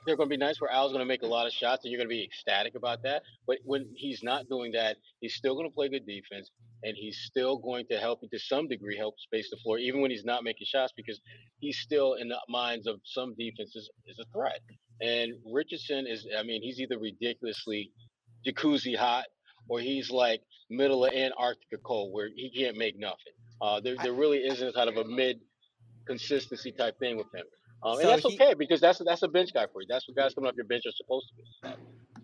Speaker 5: they're going to be nice where Al's going to make a lot of shots and you're going to be ecstatic about that. But when he's not doing that, he's still going to play good defense and he's still going to help you to some degree help space the floor even when he's not making shots because he's still in the minds of some defenses is a threat. And Richardson is. I mean, he's either ridiculously jacuzzi hot or he's like middle of Antarctica cold where he can't make nothing. Uh, there, there really isn't kind of a mid consistency type thing with him. Um,
Speaker 4: So
Speaker 5: and that's
Speaker 4: he-
Speaker 5: okay because that's that's a bench guy for you. That's what guys coming off your bench are supposed to be.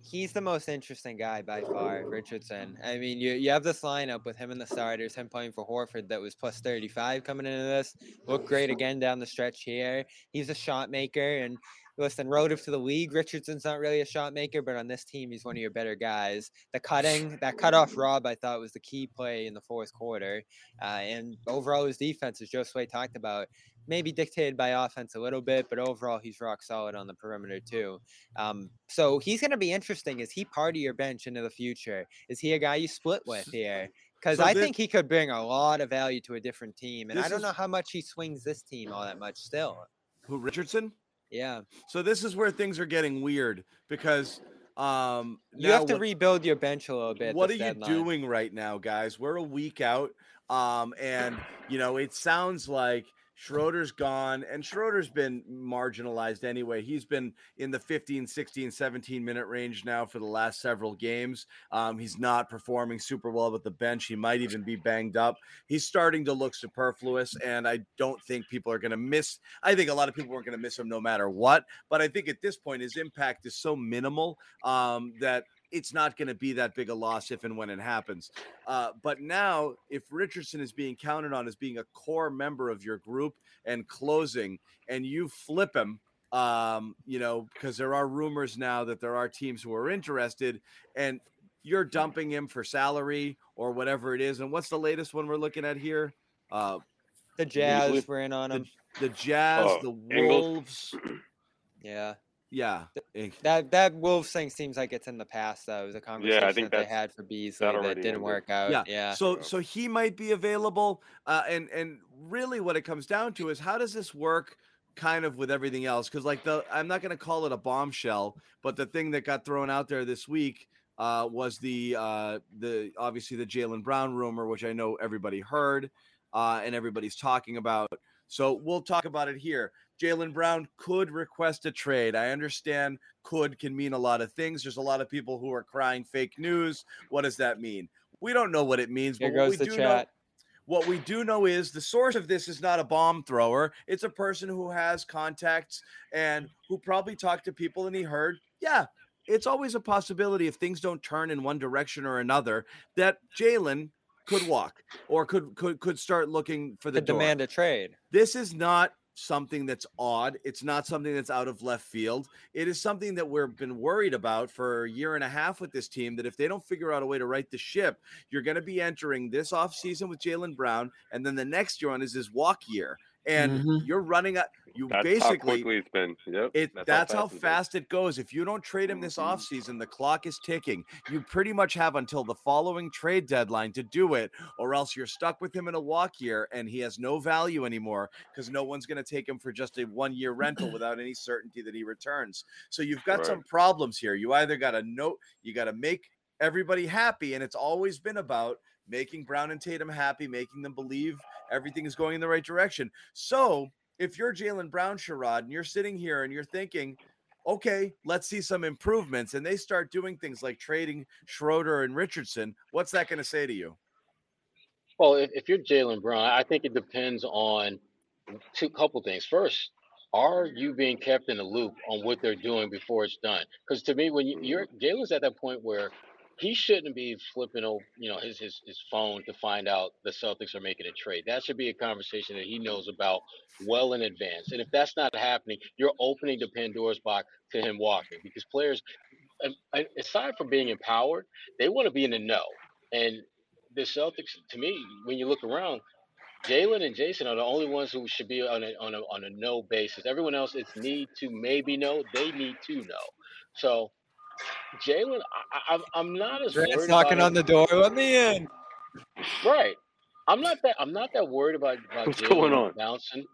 Speaker 4: he's the most interesting guy by far, Richardson. I mean, you you have this lineup with him and the starters, him playing for Horford that was plus 35 coming into this. Looked great again down the stretch here. He's a shot maker and listen, relative to the league, Richardson's not really a shot maker, but on this team, he's one of your better guys. The cutting, that cutoff rob, I thought was the key play in the fourth quarter. Uh, and overall, his defense, as Josue talked about, maybe dictated by offense a little bit, but overall, he's rock solid on the perimeter too. Um, so he's going to be interesting. Is he part of your bench into the future? Is he a guy you split with here? Because
Speaker 2: So
Speaker 4: I
Speaker 2: thi-
Speaker 4: think he could bring a lot of value to a different team, and I don't
Speaker 2: is-
Speaker 4: know how much he swings this team all that much still.
Speaker 2: Who Richardson?
Speaker 4: Yeah,
Speaker 2: So this is where things are getting weird because um
Speaker 4: you have to
Speaker 2: what-
Speaker 4: rebuild your bench a little bit.
Speaker 2: what are
Speaker 4: this
Speaker 2: you
Speaker 4: deadline.
Speaker 2: doing right now, guys? We're a week out. Um, and you know, it sounds like Schroeder's gone, and Schroeder's been marginalized anyway. He's been in the 15, 16, 17 minute range now for the last several games. Um, he's not performing super well with the bench. He might even be banged up. He's starting to look superfluous, and I don't think people are going to miss. I think a lot of people aren't going to miss him no matter what. But I think at this point, his impact is so minimal um, that it's not going to be that big a loss if and when it happens. Uh, but now, if Richardson is being counted on as being a core member of your group and closing, and you flip him, um, you know, because there are rumors now that there are teams who are interested, and you're dumping him for salary or whatever it is. And what's the latest one we're looking at here? Uh,
Speaker 4: The Jazz
Speaker 1: Usually-
Speaker 4: were in on
Speaker 2: the,
Speaker 4: him.
Speaker 2: the Jazz,
Speaker 1: Oh,
Speaker 2: the
Speaker 1: Ingles.
Speaker 2: Wolves. [CLEARS THROAT]
Speaker 4: Yeah,
Speaker 2: Yeah. eh,
Speaker 4: that that Wolves thing seems like it's in the past though. The conversation
Speaker 1: think
Speaker 4: that they had for Beasley that,
Speaker 1: already
Speaker 4: didn't
Speaker 1: ended.
Speaker 4: work out.
Speaker 2: yeah.
Speaker 4: Yeah,
Speaker 2: So so he might be available. Uh, and and really, what it comes down to is how does this work? Kind of with everything else, because like the I'm not going to call it a bombshell, but the thing that got thrown out there this week uh, was the uh, the obviously the Jaylen Brown rumor, which I know everybody heard uh, and everybody's talking about. So we'll talk about it here. Jaylen Brown could request a trade. I understand could can mean a lot of things. There's a lot of people who are crying fake news. What does that mean? We don't know what it means,
Speaker 4: here
Speaker 2: but what
Speaker 4: goes
Speaker 2: we
Speaker 4: the
Speaker 2: do
Speaker 4: chat.
Speaker 2: know what we do know is the source of this is not a bomb thrower. It's a person who has contacts and who probably talked to people and he heard, yeah, it's always a possibility if things don't turn in one direction or another that Jaylen could walk or could could could start looking for the door.
Speaker 4: demand a trade.
Speaker 2: This is not something that's odd. It's not something that's out of left field. It is something that we've been worried about for a year and a half with this team. That if they don't figure out a way to right the ship, you're going to be entering this offseason with Jaylen Brown, and then the next year on is his walk year. And
Speaker 4: Mhm.
Speaker 2: you're running up. You
Speaker 1: That's how
Speaker 2: basically
Speaker 1: quickly it's been. Yep.
Speaker 2: it that's, how
Speaker 1: it's been.
Speaker 2: fast it goes. If you don't trade him this
Speaker 1: Mhm.
Speaker 2: offseason, the clock is ticking. You pretty much have until the following trade deadline to do it, or else you're stuck with him in a walk year and he has no value anymore because no one's going to take him for just a one year rental [CLEARS THROAT] without any certainty that he returns. So you've got some problems here. You either got to note, you got to make everybody happy, and it's always been about making Brown and Tatum happy, making them believe everything is going in the right direction. So if you're Jaylen Brown, Sherrod, and you're sitting here and you're thinking, okay, let's see some improvements, and they start doing things like trading Schroeder and Richardson, what's that going to say to you?
Speaker 5: Well, if, if you're Jaylen Brown, I think it depends on two couple things. First, are you being kept in the loop on what they're doing before it's done? Because to me, when you, you're Jaylen's at that point where he shouldn't be flipping over, you know, his, his his phone to find out the Celtics are making a trade. That should be a conversation that he knows about well in advance. And if that's not happening, you're opening the Pandora's box to him walking because players, um, aside from being empowered, they want to be in the know. And the Celtics, to me, when you look around, Jaylen and Jayson are the only ones who should be on a on a on a no basis. Everyone else, it's need to maybe know. They need to know. So Jaylen, I, I, am not as
Speaker 4: worried knocking on the door. Let me in.
Speaker 5: Right. I'm not that. I'm not that worried about, about
Speaker 1: What's going on?
Speaker 5: bouncing.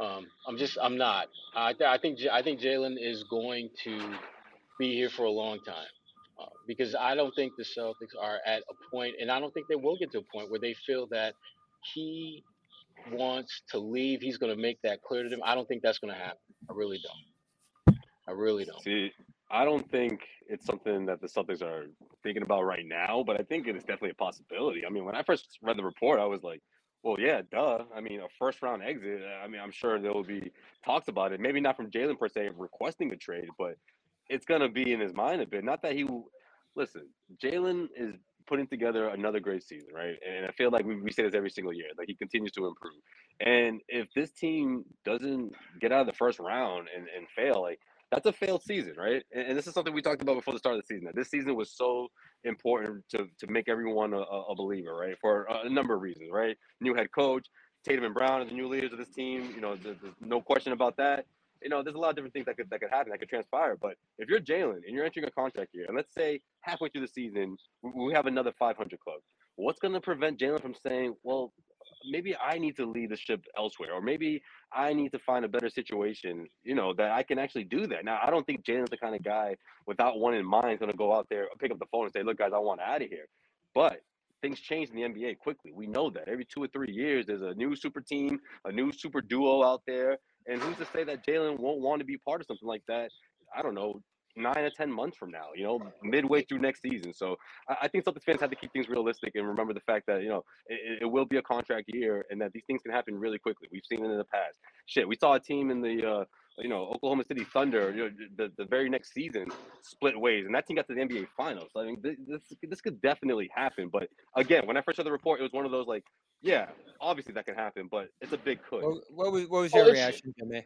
Speaker 5: Um, I'm just. I'm not. I, I think. I think Jaylen is going to be here for a long time. Uh, because I don't think the Celtics are at a point, and I don't think they will get to a point where they feel that he wants to leave. He's going to make that clear to them. I don't think that's going to happen. I really don't. I really don't.
Speaker 1: See, I don't think it's something that the Celtics are thinking about right now, but I think it is definitely a possibility. I mean, when I first read the report, I was like, well, yeah, duh. I mean, a first round exit. I mean, I'm sure there will be talks about it. Maybe not from Jaylen per se requesting a trade, but it's going to be in his mind a bit. Not that he, listen, Jaylen is putting together another great season, right? And I feel like we, we say this every single year. Like he continues to improve. And if this team doesn't get out of the first round and, and fail, like that's a failed season, right? And, and, this is something we talked about before the start of the season. That this season was so important to to make everyone a, a believer, right? For a number of reasons, right? New head coach, Tatum and Brown are the new leaders of this team. You know, there's, there's no question about that. You know, there's a lot of different things that could that could happen, that could transpire. But if you're Jaylen and you're entering a contract here, and let's say halfway through the season we have another 500 club, what's going to prevent Jaylen from saying, "Well, maybe I need to lead the ship elsewhere, or maybe I need to find a better situation, you know, that I can actually do that. Now, I don't think Jaylen's the kind of guy without one in mind is going to go out there, pick up the phone and say, look, guys, I want out of here. But things change in the NBA quickly. We know that every two or three years, there's a new super team, a new super duo out there. And who's to say that Jaylen won't want to be part of something like that? I don't know, nine or ten months from now, you know, midway through next season. So I, I think Celtics fans have to keep things realistic and remember the fact that you know it, it, will be a contract year and that these things can happen really quickly. We've seen it in the past. Shit, we saw a team in the uh, you know Oklahoma City Thunder you know, the the very next season split ways, and that team got to the NBA Finals. I mean, this this could definitely happen. But again, when I first saw the report, it was one of those like, yeah, obviously that can happen, but it's a big could.
Speaker 4: What, what was what was your oh, reaction, Jimmy?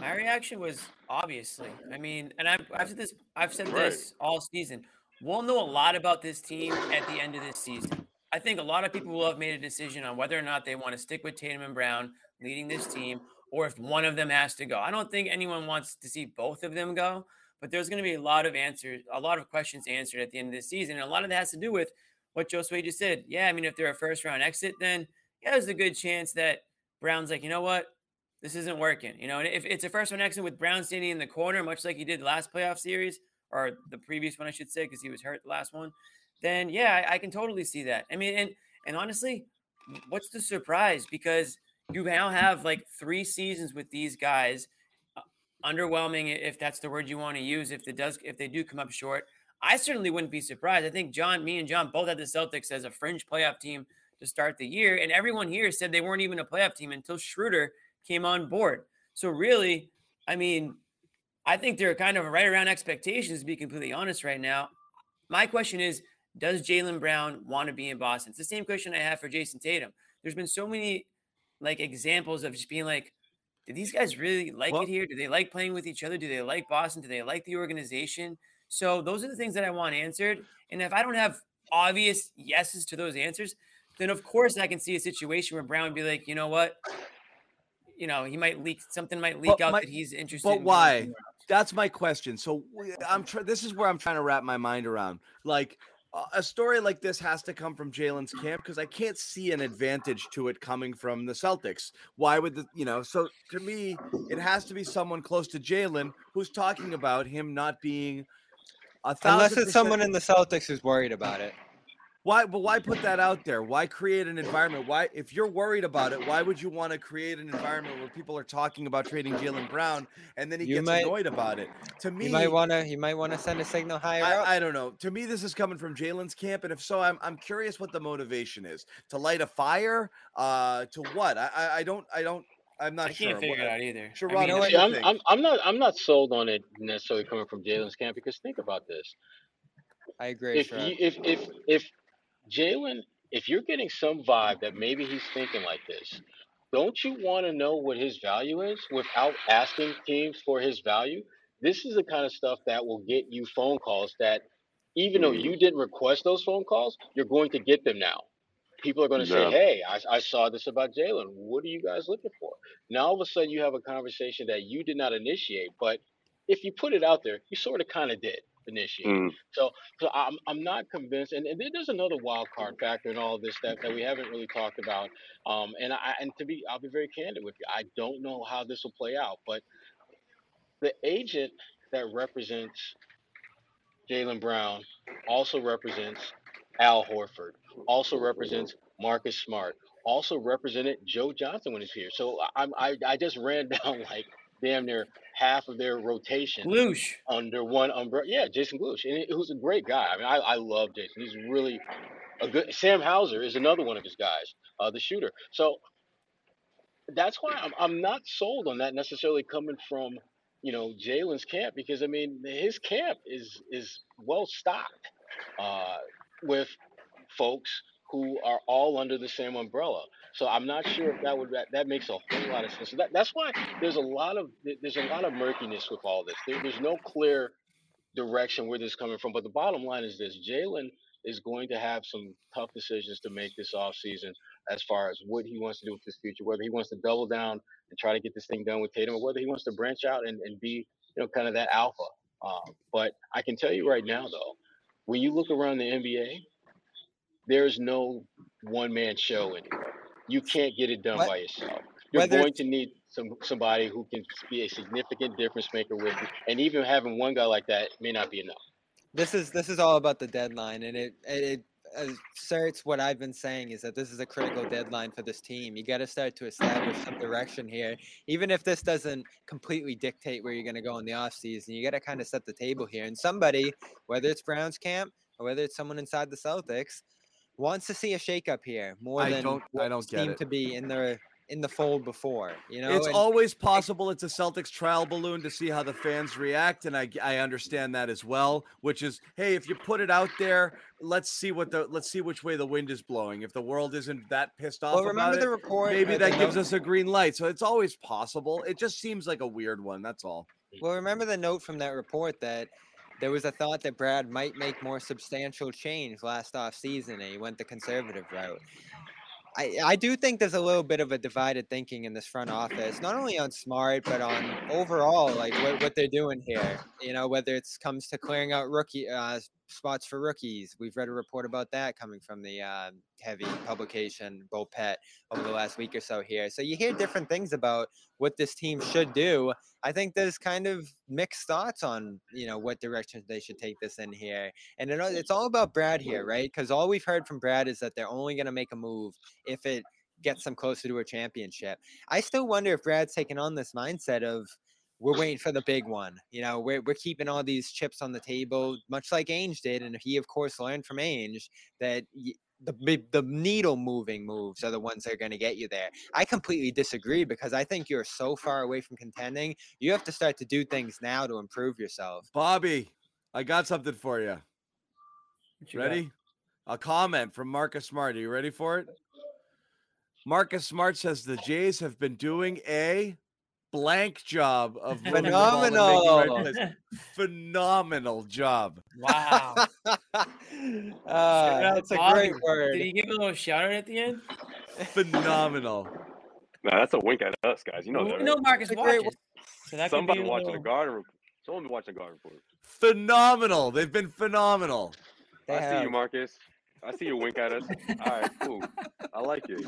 Speaker 3: My reaction was obviously. I mean, and I've, I've said this. I've said right. this all season. We'll know a lot about this team at the end of this season. I think a lot of people will have made a decision on whether or not they want to stick with Tatum and Brown leading this team, or if one of them has to go. I don't think anyone wants to see both of them go, but there's going to be a lot of answers, a lot of questions answered at the end of this season, and a lot of that has to do with what Josue just said. Yeah, I mean, if they're a first round exit, then yeah, there's a good chance that Brown's like, you know what, this isn't working. You know, and if it's a first one exit with Brown standing in the corner, much like he did the last playoff series or the previous one, I should say, because he was hurt the last one, then yeah, I, I, can totally see that. I mean, and and honestly, what's the surprise? Because you now have like three seasons with these guys, uh, underwhelming if that's the word you want to use. If it does, if they do come up short, I certainly wouldn't be surprised. I think John, me and John both had the Celtics as a fringe playoff team to start the year, and everyone here said they weren't even a playoff team until Schroeder came on board. So really, I mean, I think they're kind of right around expectations, to be completely honest right now. My question is, does Jaylen Brown want to be in Boston? It's the same question I have for Jayson Tatum. There's been so many like examples of just being like, do these guys really like well, it here? Do they like playing with each other? Do they like Boston? Do they like the organization? So those are the things that I want answered. And if I don't have obvious yeses to those answers, then of course I can see a situation where Brown would be like, you know what? You know, he might leak something might leak but out my, that he's interested.
Speaker 2: But
Speaker 3: in
Speaker 2: why? That's my question. So I'm trying. This is where I'm trying to wrap my mind around. Like a story like this has to come from Jaylen's camp because I can't see an advantage to it coming from the Celtics. Why would the you know? So to me, it has to be someone close to Jaylen who's talking about him not being.
Speaker 4: Unless it's someone in the Celtics who's worried about it.
Speaker 2: Why? But why put that out there? Why create an environment? Why, if you're worried about it, why would you want to create an environment where people are talking about trading Jaylen Brown and then he
Speaker 4: You
Speaker 2: gets
Speaker 4: might-
Speaker 2: annoyed about it? To me,
Speaker 4: You might want to. You might want to send a signal higher up.
Speaker 2: I, I don't know. To me, this is coming from Jaylen's camp, and if so, I'm I'm curious what the motivation is. To light a fire? Uh, to what? I I, I don't I don't I'm not
Speaker 3: I
Speaker 2: sure.
Speaker 3: can't figure
Speaker 2: What-
Speaker 3: it out either.
Speaker 2: Sherrod,
Speaker 3: I mean,
Speaker 2: what
Speaker 3: it's-
Speaker 2: do you
Speaker 5: I'm. I'm, I'm not I'm not sold on it necessarily coming from Jaylen's camp because think about this.
Speaker 4: I agree.
Speaker 5: If you, if if if Jaylen, if you're getting some vibe that maybe he's thinking like this, don't you want to know what his value is without asking teams for his value? This is the kind of stuff that will get you phone calls that even though you didn't request those phone calls, you're going to get them now. People are going to say, "Hey, I, I saw this about Jaylen. What are you guys looking for?" Now all of a sudden you have a conversation that you did not initiate, but if you put it out there, you sort of kind of did initiate.
Speaker 1: Mm.
Speaker 5: So, so I'm I'm not convinced. And, and then there's another wild card factor in all of this that, that we haven't really talked about. Um, and I and to be I'll be very candid with you. I don't know how this will play out, but the agent that represents Jaylen Brown also represents Al Horford, also represents Marcus Smart, also represented Joe Johnson when he's here. So I'm I, I just ran [LAUGHS] down like damn near half of their rotation
Speaker 3: Loosh.
Speaker 5: under one umbrella. Yeah, Jason Glush, and he- who's a great guy. I mean, I, I love Jason. He's really a good. Sam Hauser is another one of his guys, uh, the shooter. So that's why I'm I'm not sold on that necessarily coming from you know Jaylen's camp because I mean his camp is is well stocked uh, with folks who are all under the same umbrella. So I'm not sure if that would that, that makes a whole lot of sense. So that, that's why there's a lot of there's a lot of murkiness with all this. There, there's no clear direction where this is coming from. But the bottom line is this: Jaylen is going to have some tough decisions to make this offseason as far as what he wants to do with his future, whether he wants to double down and try to get this thing done with Tatum, or whether he wants to branch out and, and be, you know, kind of that alpha. Um, but I can tell you right now, though, when you look around the NBA, there's no one man show anymore. You can't get it done
Speaker 4: What-
Speaker 5: by yourself. You're
Speaker 4: whether
Speaker 5: going to need some somebody who can be a significant difference maker with you, and even having one guy like that may not be enough.
Speaker 4: this is this is all about the deadline, and it it, it asserts what I've been saying is that this is a critical deadline for this team. You got to start to establish some direction here, even if this doesn't completely dictate where you're going to go in the offseason. You got to kind of set the table here, and somebody, whether it's Browns camp or whether it's someone inside the Celtics, wants to see a shakeup here more
Speaker 2: I
Speaker 4: than
Speaker 2: don't- I don't seem
Speaker 4: to be in the in the fold before. You know,
Speaker 2: it's
Speaker 4: and-
Speaker 2: always possible it's a Celtics trial balloon to see how the fans react, and I I understand that as well. Which is, hey, if you put it out there, let's see what the let's see which way the wind is blowing. If the world isn't that pissed off
Speaker 4: well,
Speaker 2: about
Speaker 4: remember
Speaker 2: it,
Speaker 4: the report?
Speaker 2: maybe that gives
Speaker 4: note-
Speaker 2: us a green light. So it's always possible. It just seems like a weird one. That's all.
Speaker 4: Well, remember the note from that report that there was a thought that Brad might make more substantial change last off season, and he went the conservative route. I, I do think there's a little bit of a divided thinking in this front office, not only on smart, but on overall, like what, what they're doing here. You know, whether it's comes to clearing out rookie uh, spots for rookies. We've read a report about that coming from the uh, heavy publication Bo Pet over the last week or so here. So you hear different things about what this team should do. I think there's kind of mixed thoughts on you know what direction they should take this in here, and it, it's all about Brad here, right? Because all we've heard from Brad is that they're only going to make a move if it gets them closer to a championship. I still wonder if Brad's taking on this mindset of we're waiting for the big one. You know, we're, we're keeping all these chips on the table, much like Ainge did. And he, of course, learned from Ainge that the the needle moving moves are the ones that are going to get you there. I completely disagree because I think you're so far away from contending. You have to start to do things now to improve yourself.
Speaker 2: Bobby, I got something for you.
Speaker 3: What you got?
Speaker 2: Ready? A comment from Marcus Smart. Are you ready for it? Marcus Smart says the Jays have been doing a blank job of moving the ball and making right
Speaker 4: Phenomenal.
Speaker 2: Phenomenal job.
Speaker 3: Wow. [LAUGHS]
Speaker 4: uh, that's a
Speaker 3: Bobby.
Speaker 4: great word.
Speaker 3: Did he give a little shout out at the end?
Speaker 2: Phenomenal.
Speaker 1: Nah, that's a wink at us, guys. You know
Speaker 3: Well,
Speaker 1: that.
Speaker 3: we know? Marcus
Speaker 4: It's a great
Speaker 3: watches. So that
Speaker 1: Somebody
Speaker 3: could be
Speaker 1: watching the
Speaker 3: little...
Speaker 1: garden. Rep- Someone be watching the garden report.
Speaker 2: Phenomenal. They've been phenomenal.
Speaker 4: They
Speaker 1: I see you. Marcus. I see you wink at us. All right, cool. [LAUGHS] I like it.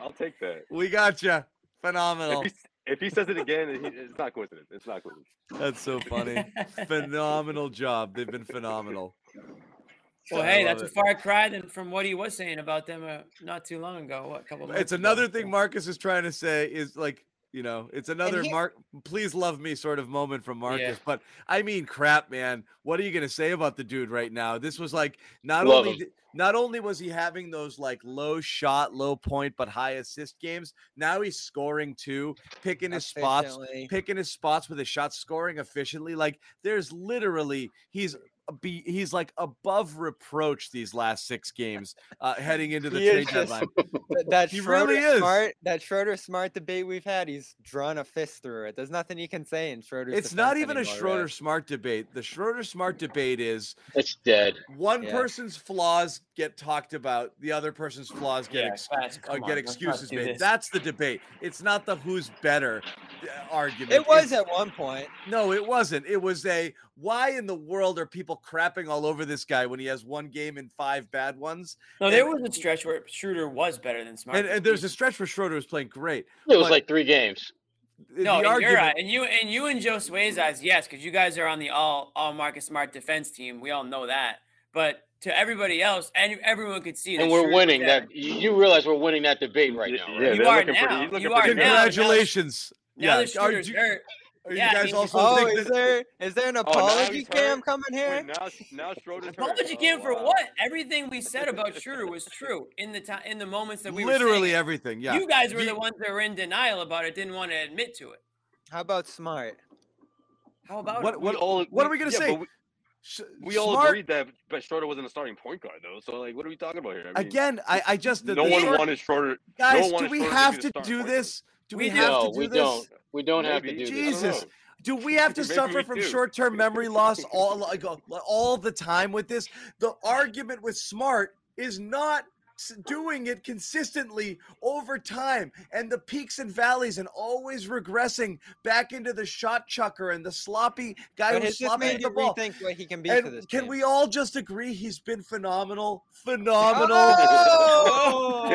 Speaker 1: I'll take that.
Speaker 2: We got you. Phenomenal.
Speaker 1: If he, says it again, it's not coincidence. It's not coincidence.
Speaker 2: That's so funny. [LAUGHS] Phenomenal job. They've been phenomenal.
Speaker 3: Well,
Speaker 2: I
Speaker 3: hey,
Speaker 2: love
Speaker 3: that's a far cry than from what he was saying about them uh, not too long ago. What, a couple months
Speaker 2: It's
Speaker 3: ago.
Speaker 2: another thing Marcus is trying to say is like, you know, it's another
Speaker 4: here-
Speaker 2: Mark, please love me sort of moment from Marcus.
Speaker 3: Yeah.
Speaker 2: But I mean, crap, man. What are you gonna say about the dude right now? This was like not
Speaker 5: Love
Speaker 2: only
Speaker 5: him.
Speaker 2: not only was he having those like low shot, low point, but high assist games. Now he's scoring too, picking his spots, picking his spots with his shots, scoring efficiently. Like there's literally he's be he's like above reproach these last six games uh, heading into the trade deadline. [LAUGHS]
Speaker 4: That
Speaker 2: He
Speaker 4: Schroeder
Speaker 2: really is.
Speaker 4: smart that Schroeder smart debate we've had, he's drawn a fist through it. There's nothing he can say in Schroeder.
Speaker 2: It's not
Speaker 4: defense
Speaker 2: even a Schroeder
Speaker 4: Ref.
Speaker 2: smart debate. The Schroeder smart debate is
Speaker 5: It's dead.
Speaker 2: one
Speaker 4: Yeah.
Speaker 2: person's flaws get talked about, the other person's flaws get
Speaker 3: Yeah,
Speaker 2: ex-
Speaker 3: facts,
Speaker 2: uh,
Speaker 3: come on,
Speaker 2: get excuses made.
Speaker 3: this.
Speaker 2: That's the debate. It's not the who's better uh, argument.
Speaker 4: It was
Speaker 2: It's-
Speaker 4: at one point.
Speaker 2: no, it wasn't. It was a why in the world are people crapping all over this guy when he has one game and five bad ones?
Speaker 3: No, there
Speaker 2: and-
Speaker 3: was a stretch where Schroeder was better than Smart.
Speaker 2: And, and there's a stretch where Schroeder was playing great.
Speaker 5: It was like three games.
Speaker 2: The
Speaker 3: no, in your
Speaker 2: argument-
Speaker 3: eye, and you and you and Josue's eyes, yes, because you guys are on the all all Marcus Smart defense team. We all know that. But to everybody else, and everyone could see that
Speaker 5: And we're
Speaker 3: Schroeder
Speaker 5: winning
Speaker 3: was
Speaker 5: that. You you realize we're winning that debate right
Speaker 1: Yeah,
Speaker 5: now,
Speaker 1: yeah.
Speaker 3: You
Speaker 1: they're
Speaker 3: now.
Speaker 1: pretty-
Speaker 3: You are now.
Speaker 1: good.
Speaker 3: Now-
Speaker 2: Congratulations.
Speaker 3: Now
Speaker 2: yeah.
Speaker 3: that
Speaker 2: Are
Speaker 3: Schroeder's
Speaker 2: you,
Speaker 3: hurt.
Speaker 2: Are you
Speaker 3: Yeah, I
Speaker 2: guys
Speaker 3: mean,
Speaker 2: also
Speaker 4: Oh,
Speaker 2: think
Speaker 4: is there is there an
Speaker 1: Oh,
Speaker 4: apology
Speaker 1: he's
Speaker 4: cam coming here?
Speaker 1: Wait, now, now Schroeder's hurt.
Speaker 3: Apology
Speaker 1: Oh,
Speaker 3: cam for
Speaker 1: wow.
Speaker 3: what? Everything we said about Schroeder was true in the time in the moments that we
Speaker 2: literally
Speaker 3: were saying
Speaker 2: everything? Yeah.
Speaker 3: You guys were
Speaker 2: You-
Speaker 3: the ones that were in denial about it, didn't want to admit to it.
Speaker 4: How about smart?
Speaker 3: How about
Speaker 2: What- what-
Speaker 1: all,
Speaker 2: what are we gonna
Speaker 1: yeah,
Speaker 2: say?
Speaker 1: We,
Speaker 2: Sh-
Speaker 1: we all
Speaker 2: smart-
Speaker 1: agreed that but Schroeder wasn't a starting point guard though. So like, what are we talking about here? I mean,
Speaker 2: Again, I, I just the,
Speaker 1: no
Speaker 2: the
Speaker 1: one
Speaker 2: short-
Speaker 1: wanted Schroeder.
Speaker 2: guys.
Speaker 1: one
Speaker 2: do we
Speaker 1: Schroeder to
Speaker 2: have
Speaker 1: be
Speaker 2: to do
Speaker 1: point guard.
Speaker 2: This? Do
Speaker 3: We
Speaker 2: we,
Speaker 3: do.
Speaker 2: have
Speaker 5: No,
Speaker 2: to do
Speaker 5: we
Speaker 2: this?
Speaker 5: don't. We don't have to
Speaker 1: Maybe.
Speaker 5: do this.
Speaker 2: Jesus. [LAUGHS] Do we have to suffer from
Speaker 1: do.
Speaker 2: short-term [LAUGHS] memory loss all like all the time with this? The argument with Smart is not s- doing it consistently over time and the peaks and valleys and always regressing back into the shot chucker and the sloppy guy
Speaker 4: But
Speaker 2: who's
Speaker 4: has
Speaker 2: sloppy
Speaker 4: made
Speaker 2: at the ball.
Speaker 4: rethink what he can be for
Speaker 2: And
Speaker 4: this
Speaker 2: can
Speaker 4: team?
Speaker 2: we all just agree he's been phenomenal? Phenomenal.
Speaker 4: Oh!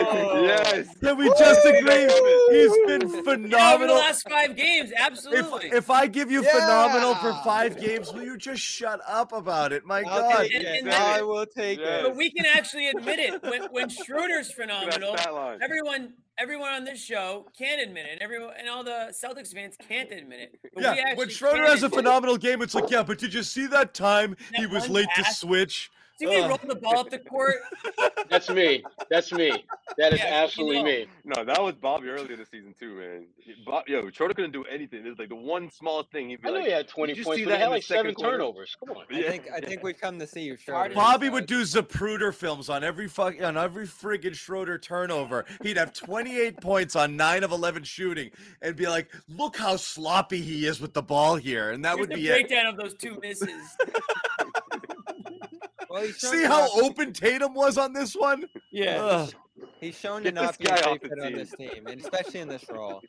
Speaker 1: yes.
Speaker 2: Can we just agree he's been
Speaker 3: Yeah, over the
Speaker 2: phenomenal?
Speaker 3: last five games, absolutely.
Speaker 2: If, if I give you phenomenal for five games, will you just shut up about it? My
Speaker 4: I'll
Speaker 2: God.
Speaker 4: take
Speaker 3: And-
Speaker 4: it.
Speaker 3: and
Speaker 4: I will take
Speaker 1: Yeah.
Speaker 4: it.
Speaker 3: but we can actually admit it when when Schroeder's [LAUGHS] phenomenal. Everyone, everyone on this show can't admit it. Everyone and all the Celtics fans can't admit it. But
Speaker 2: Yeah, when Schroeder has a
Speaker 3: admit it.
Speaker 2: phenomenal game, it's like, yeah, but did you see that time he was
Speaker 3: one
Speaker 2: late to switch?
Speaker 3: See me
Speaker 2: Ugh.
Speaker 3: roll the ball up the court. [LAUGHS]
Speaker 5: That's me. That's me. That is
Speaker 3: Yeah, you
Speaker 5: absolutely
Speaker 3: know.
Speaker 5: me.
Speaker 1: No, that was Bobby earlier this season too, man. Bob, yo, Schroeder couldn't do anything. It was like the one small thing he'd be
Speaker 5: I know
Speaker 1: like,
Speaker 5: he had 20
Speaker 1: "Did you
Speaker 5: points,
Speaker 1: see
Speaker 5: but
Speaker 1: that
Speaker 5: he had like seven
Speaker 1: second quarter?"
Speaker 5: turnovers. Come on.
Speaker 4: I think I think
Speaker 1: yeah.
Speaker 4: we've come to see you,
Speaker 3: hard
Speaker 4: Schroeder.
Speaker 2: Bobby uh, would do Zapruder films on every fuck on every friggin' Schroeder turnover. He'd have 28 [LAUGHS] points on nine of 11 shooting, and be like, "Look how sloppy he is with the ball here," and that
Speaker 3: Here's
Speaker 2: would
Speaker 3: the
Speaker 2: be it.
Speaker 3: breakdown of those two misses. [LAUGHS]
Speaker 4: Well, he's
Speaker 2: See how
Speaker 4: not
Speaker 2: open Tatum was on this one?
Speaker 3: Yeah.
Speaker 2: Ugh.
Speaker 4: He's shown
Speaker 1: Get
Speaker 4: to not
Speaker 1: this
Speaker 4: be a
Speaker 1: guy
Speaker 4: great
Speaker 1: off the
Speaker 4: fit on
Speaker 1: team.
Speaker 4: this team, and especially in this role.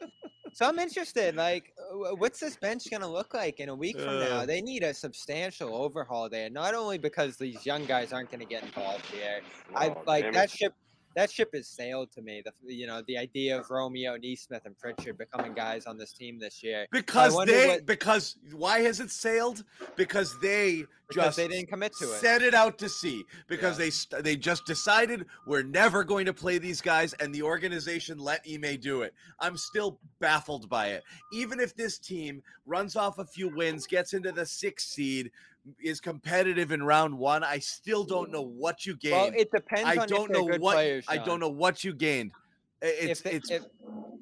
Speaker 4: So I'm interested. Like, what's this bench going to look like in a week from now?
Speaker 2: Uh.
Speaker 4: They need a substantial overhaul there. Not only because these young guys aren't going to get involved here. I
Speaker 1: Oh,
Speaker 4: like that
Speaker 1: it.
Speaker 4: ship. That ship has sailed to me. The you know the idea of Romeo, Nesmith, and Pritchard becoming guys on this team this year
Speaker 2: Because they,
Speaker 4: what-
Speaker 2: because why has it sailed? Because they
Speaker 4: because
Speaker 2: just
Speaker 4: they didn't commit to it.
Speaker 2: set it out to sea. Because
Speaker 4: Yeah.
Speaker 2: they they just decided we're never going to play these guys, and the organization let Ime do it. I'm still baffled by it. Even if this team runs off a few wins, gets into the sixth seed, is competitive in round one, I still don't know what you gained.
Speaker 4: Well, it depends
Speaker 2: I don't
Speaker 4: if
Speaker 2: know
Speaker 4: good
Speaker 2: what
Speaker 4: players.
Speaker 2: I don't know what you gained. It's
Speaker 4: if, they,
Speaker 2: it's
Speaker 4: if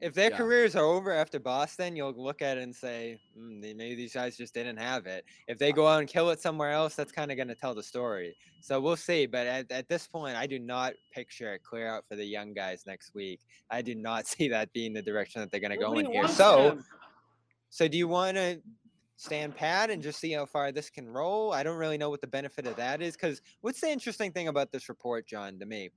Speaker 4: if their
Speaker 2: yeah.
Speaker 4: careers are over after Boston, you'll look at it and say, "Hmm, they- maybe these guys just didn't have it. If they go out and kill it somewhere else, that's kind of going to tell the story. So we'll see. But at, at this point, I do not picture it clear out for the young guys next week. I do not [LAUGHS] see that being the direction that they're going to go in here. So,
Speaker 3: them.
Speaker 4: so do you want to stand pat and just see how far this can roll? I don't really know what the benefit of that is because what's the interesting thing about this report, John, to me?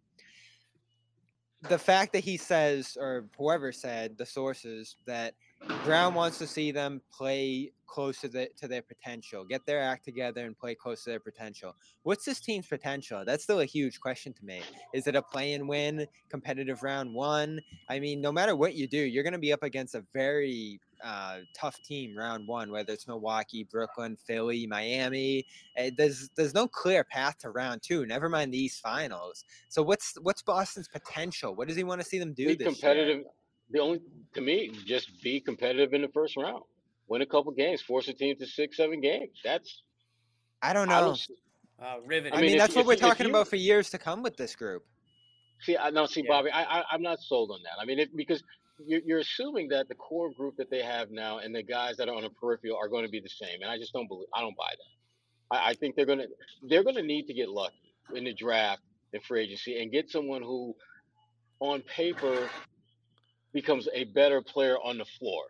Speaker 4: The fact that he says, or whoever said, the sources, that Brown wants to see them play close to, the, to their potential, get their act together and play close to their potential. What's this team's potential? That's still a huge question to me. Is it a play and win, competitive round one? I mean, no matter what you do, you're going to be up against a very uh, tough team round one, whether it's Milwaukee, Brooklyn, Philly, Miami. Uh, there's there's no clear path to round two. Never mind the East Finals. So what's what's Boston's potential? What does he want to see them do
Speaker 5: Be
Speaker 4: this
Speaker 5: competitive.
Speaker 4: year?
Speaker 5: The only to me, just be competitive in the first round. Win a couple games, force a team to six, seven games. That's
Speaker 4: I don't
Speaker 5: I
Speaker 4: know.
Speaker 5: don't
Speaker 3: Uh, riveting.
Speaker 4: I
Speaker 5: I
Speaker 4: mean,
Speaker 5: mean, if-
Speaker 4: that's what
Speaker 5: if
Speaker 4: we're
Speaker 5: if
Speaker 4: talking
Speaker 5: you-
Speaker 4: about for years to come with this group.
Speaker 5: see. I now see,
Speaker 3: Yeah.
Speaker 5: Bobby. I, I I'm not sold on that. I mean, it, because you're, assuming that the core group that they have now and the guys that are on the peripheral are going to be the same, and I just don't believe. I don't buy that. I, I think they're gonna they're gonna need to get lucky in the draft and free agency and get someone who, on paper, becomes a better player on the floor.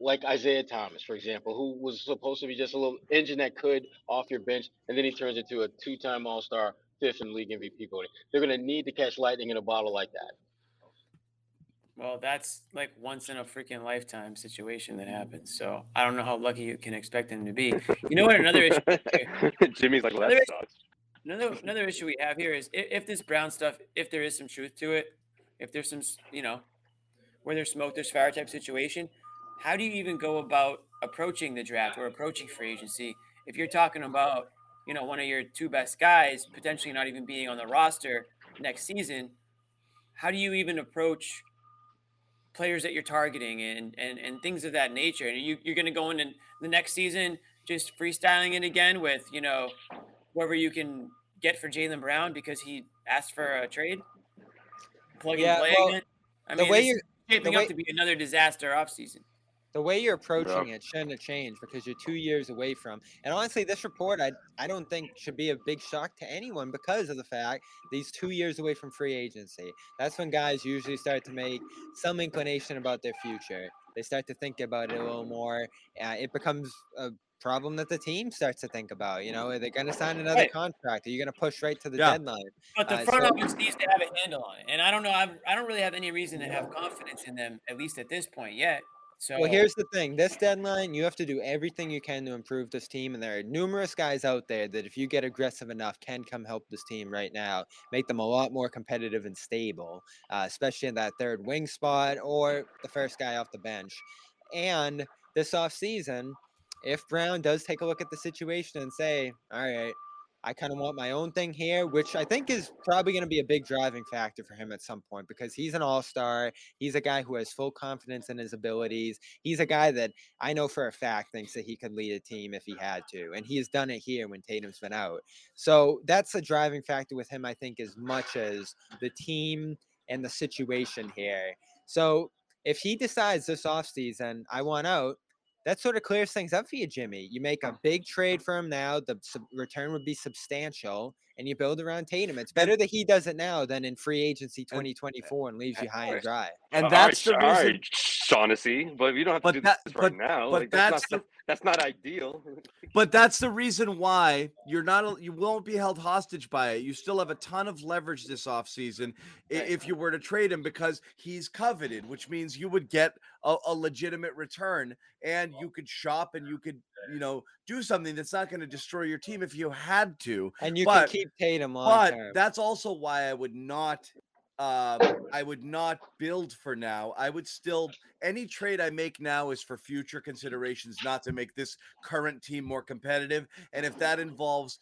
Speaker 5: Like Isaiah Thomas, for example, who was supposed to be just a little engine that could off your bench, and then he turns into a two-time All-Star, fifth in league MVP voting. They're going to need to catch lightning in a bottle like that.
Speaker 3: Well, that's like once in a freaking lifetime situation that happens. So mm. I don't know how lucky you can expect him to be. You know what? Another issue. [LAUGHS]
Speaker 1: Jimmy's like, well,
Speaker 3: Another
Speaker 1: that
Speaker 3: issue-
Speaker 1: sucks.
Speaker 3: Another another issue we have here is if, if this Brown stuff, if there is some truth to it, if there's some, you know, where there's smoke, there's fire type situation. How do you even go about approaching the draft or approaching free agency if you're talking about, you know, one of your two best guys potentially not even being on the roster next season? How do you even approach players that you're targeting and and, and things of that nature? And you you're going to go into the next season just freestyling it again with you know whoever you can get for Jaylen Brown because he asked for a trade? Plug
Speaker 4: Yeah,
Speaker 3: and play
Speaker 4: well,
Speaker 3: again? I
Speaker 4: the
Speaker 3: mean,
Speaker 4: way you're
Speaker 3: shaping
Speaker 4: way-
Speaker 3: up to be another disaster offseason.
Speaker 4: The way you're approaching it shouldn't have changed because you're two years away from. And honestly, this report I I don't think should be a big shock to anyone because of the fact these two years away from free agency. That's when guys usually start to make some inclination about their future. They start to think about it a little more. Uh, it becomes a problem that the team starts to think about. You know, are they going to sign another
Speaker 3: Right.
Speaker 4: contract? Are you going to push right to the
Speaker 2: Yeah.
Speaker 4: deadline?
Speaker 3: But the
Speaker 4: Uh,
Speaker 3: front
Speaker 4: so-
Speaker 3: office needs to have a handle on it, and I don't know. I've, I don't really have any reason to have confidence in them, at least at this point yet. So
Speaker 4: Well, here's the thing. This deadline, you have to do everything you can to improve this team. And there are numerous guys out there that, if you get aggressive enough, can come help this team right now, make them a lot more competitive and stable, uh, especially in that third wing spot or the first guy off the bench. And this offseason, if Brown does take a look at the situation and say, all right, I kind of want my own thing here, which I think is probably going to be a big driving factor for him at some point because he's an all star. He's a guy who has full confidence in his abilities. He's a guy that I know for a fact thinks that he could lead a team if he had to. And he has done it here when Tatum's been out. So that's a driving factor with him, I think, as much as the team and the situation here. So if he decides this offseason, I want out, that sort of clears things up for you, Jimmy. You make a oh. big trade for him now. The sub- return would be substantial, and you build around Tatum. It's better that he does it now than in free agency 2024 and leaves you high and dry.
Speaker 2: And that's the
Speaker 1: all
Speaker 2: reason.
Speaker 1: Right, Shaughnessy, but you don't have to
Speaker 2: But
Speaker 1: do
Speaker 2: that-
Speaker 1: this right
Speaker 2: but-
Speaker 1: now.
Speaker 2: but
Speaker 1: like, that's,
Speaker 2: that's
Speaker 1: not, that's not ideal. [LAUGHS]
Speaker 2: But that's the reason why you're not you won't be held hostage by it. You still have a ton of leverage this offseason i-
Speaker 3: Right.
Speaker 2: if you were to trade him because he's coveted, which means you would get a, a legitimate return and you could shop and you could, you know, do something that's not going to destroy your team if you had to.
Speaker 4: And you
Speaker 2: But-
Speaker 4: can keep Tatum long
Speaker 2: But
Speaker 4: term.
Speaker 2: that's also why I would not um I would not build for now. I would still any trade I make now is for future considerations, not to make this current team more competitive. And if that involves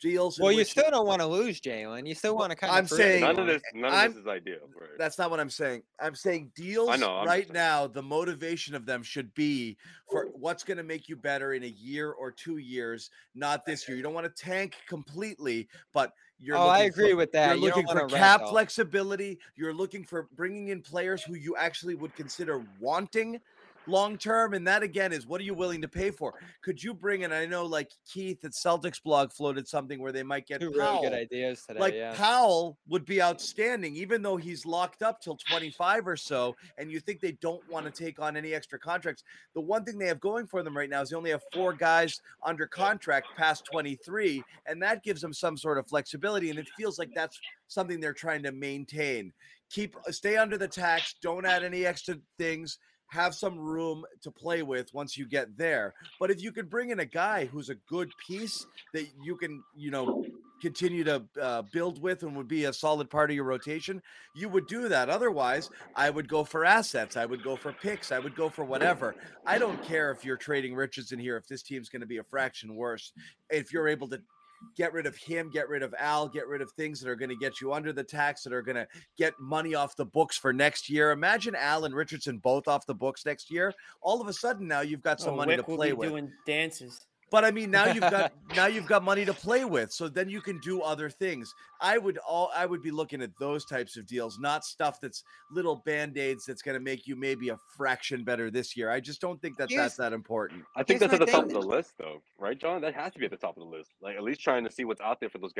Speaker 2: deals, in
Speaker 4: Well, you still don't want to lose Jaylen. You still want to kind of.
Speaker 2: I'm saying-
Speaker 1: none of this, none of
Speaker 2: I'm-
Speaker 1: this is ideal. Right?
Speaker 2: that's not what I'm saying. I'm saying deals
Speaker 1: know, I'm
Speaker 2: right now, the motivation of them should be for what's going to make you better in a year or two years, not this year. You don't want to tank completely, but you're
Speaker 4: Oh, I
Speaker 2: looking for-
Speaker 4: agree with that.
Speaker 2: You're
Speaker 4: You
Speaker 2: looking for cap flexibility. You're looking for bringing in players who you actually would consider wanting long term. And that again is what are you willing to pay for? Could you bring in? I know like Keith at Celtics blog floated something where they might get
Speaker 4: Two really good ideas today.
Speaker 2: Like
Speaker 4: yeah.
Speaker 2: Powell would be outstanding, even though he's locked up till 25 or so, and you think they don't want to take on any extra contracts. The one thing they have going for them right now is they only have four guys under contract past 23, and that gives them some sort of flexibility. And it feels like that's something they're trying to maintain. Keep uh, stay under the tax, don't add any extra things. Have some room to play with once you get there. But if you could bring in a guy who's a good piece that you can, you know, continue to uh, build with and would be a solid part of your rotation, you would do that. Otherwise, I would go for assets. I would go for picks. I would go for whatever. I don't care if you're trading Richardson here, if this team's going to be a fraction worse. If you're able to get rid of him, get rid of Al, get rid of things that are going to get you under the tax, that are going to get money off the books for next year. Imagine Al and Richardson both off the books next year. All of a sudden, now you've got some
Speaker 3: Oh,
Speaker 2: money
Speaker 3: Wyc
Speaker 2: to play with.
Speaker 3: doing dances.
Speaker 2: But I mean, now you've got [LAUGHS] now you've got money to play with, so then you can do other things. I would all I would be looking at those types of deals, not stuff that's little band aids that's going to make you maybe a fraction better this year. I just don't think that
Speaker 4: Here's-
Speaker 2: that's that important.
Speaker 1: I think that's at
Speaker 4: my
Speaker 1: the top of the list, though, right, John? That has to be at the top of the list. Like at least trying to see what's out there for those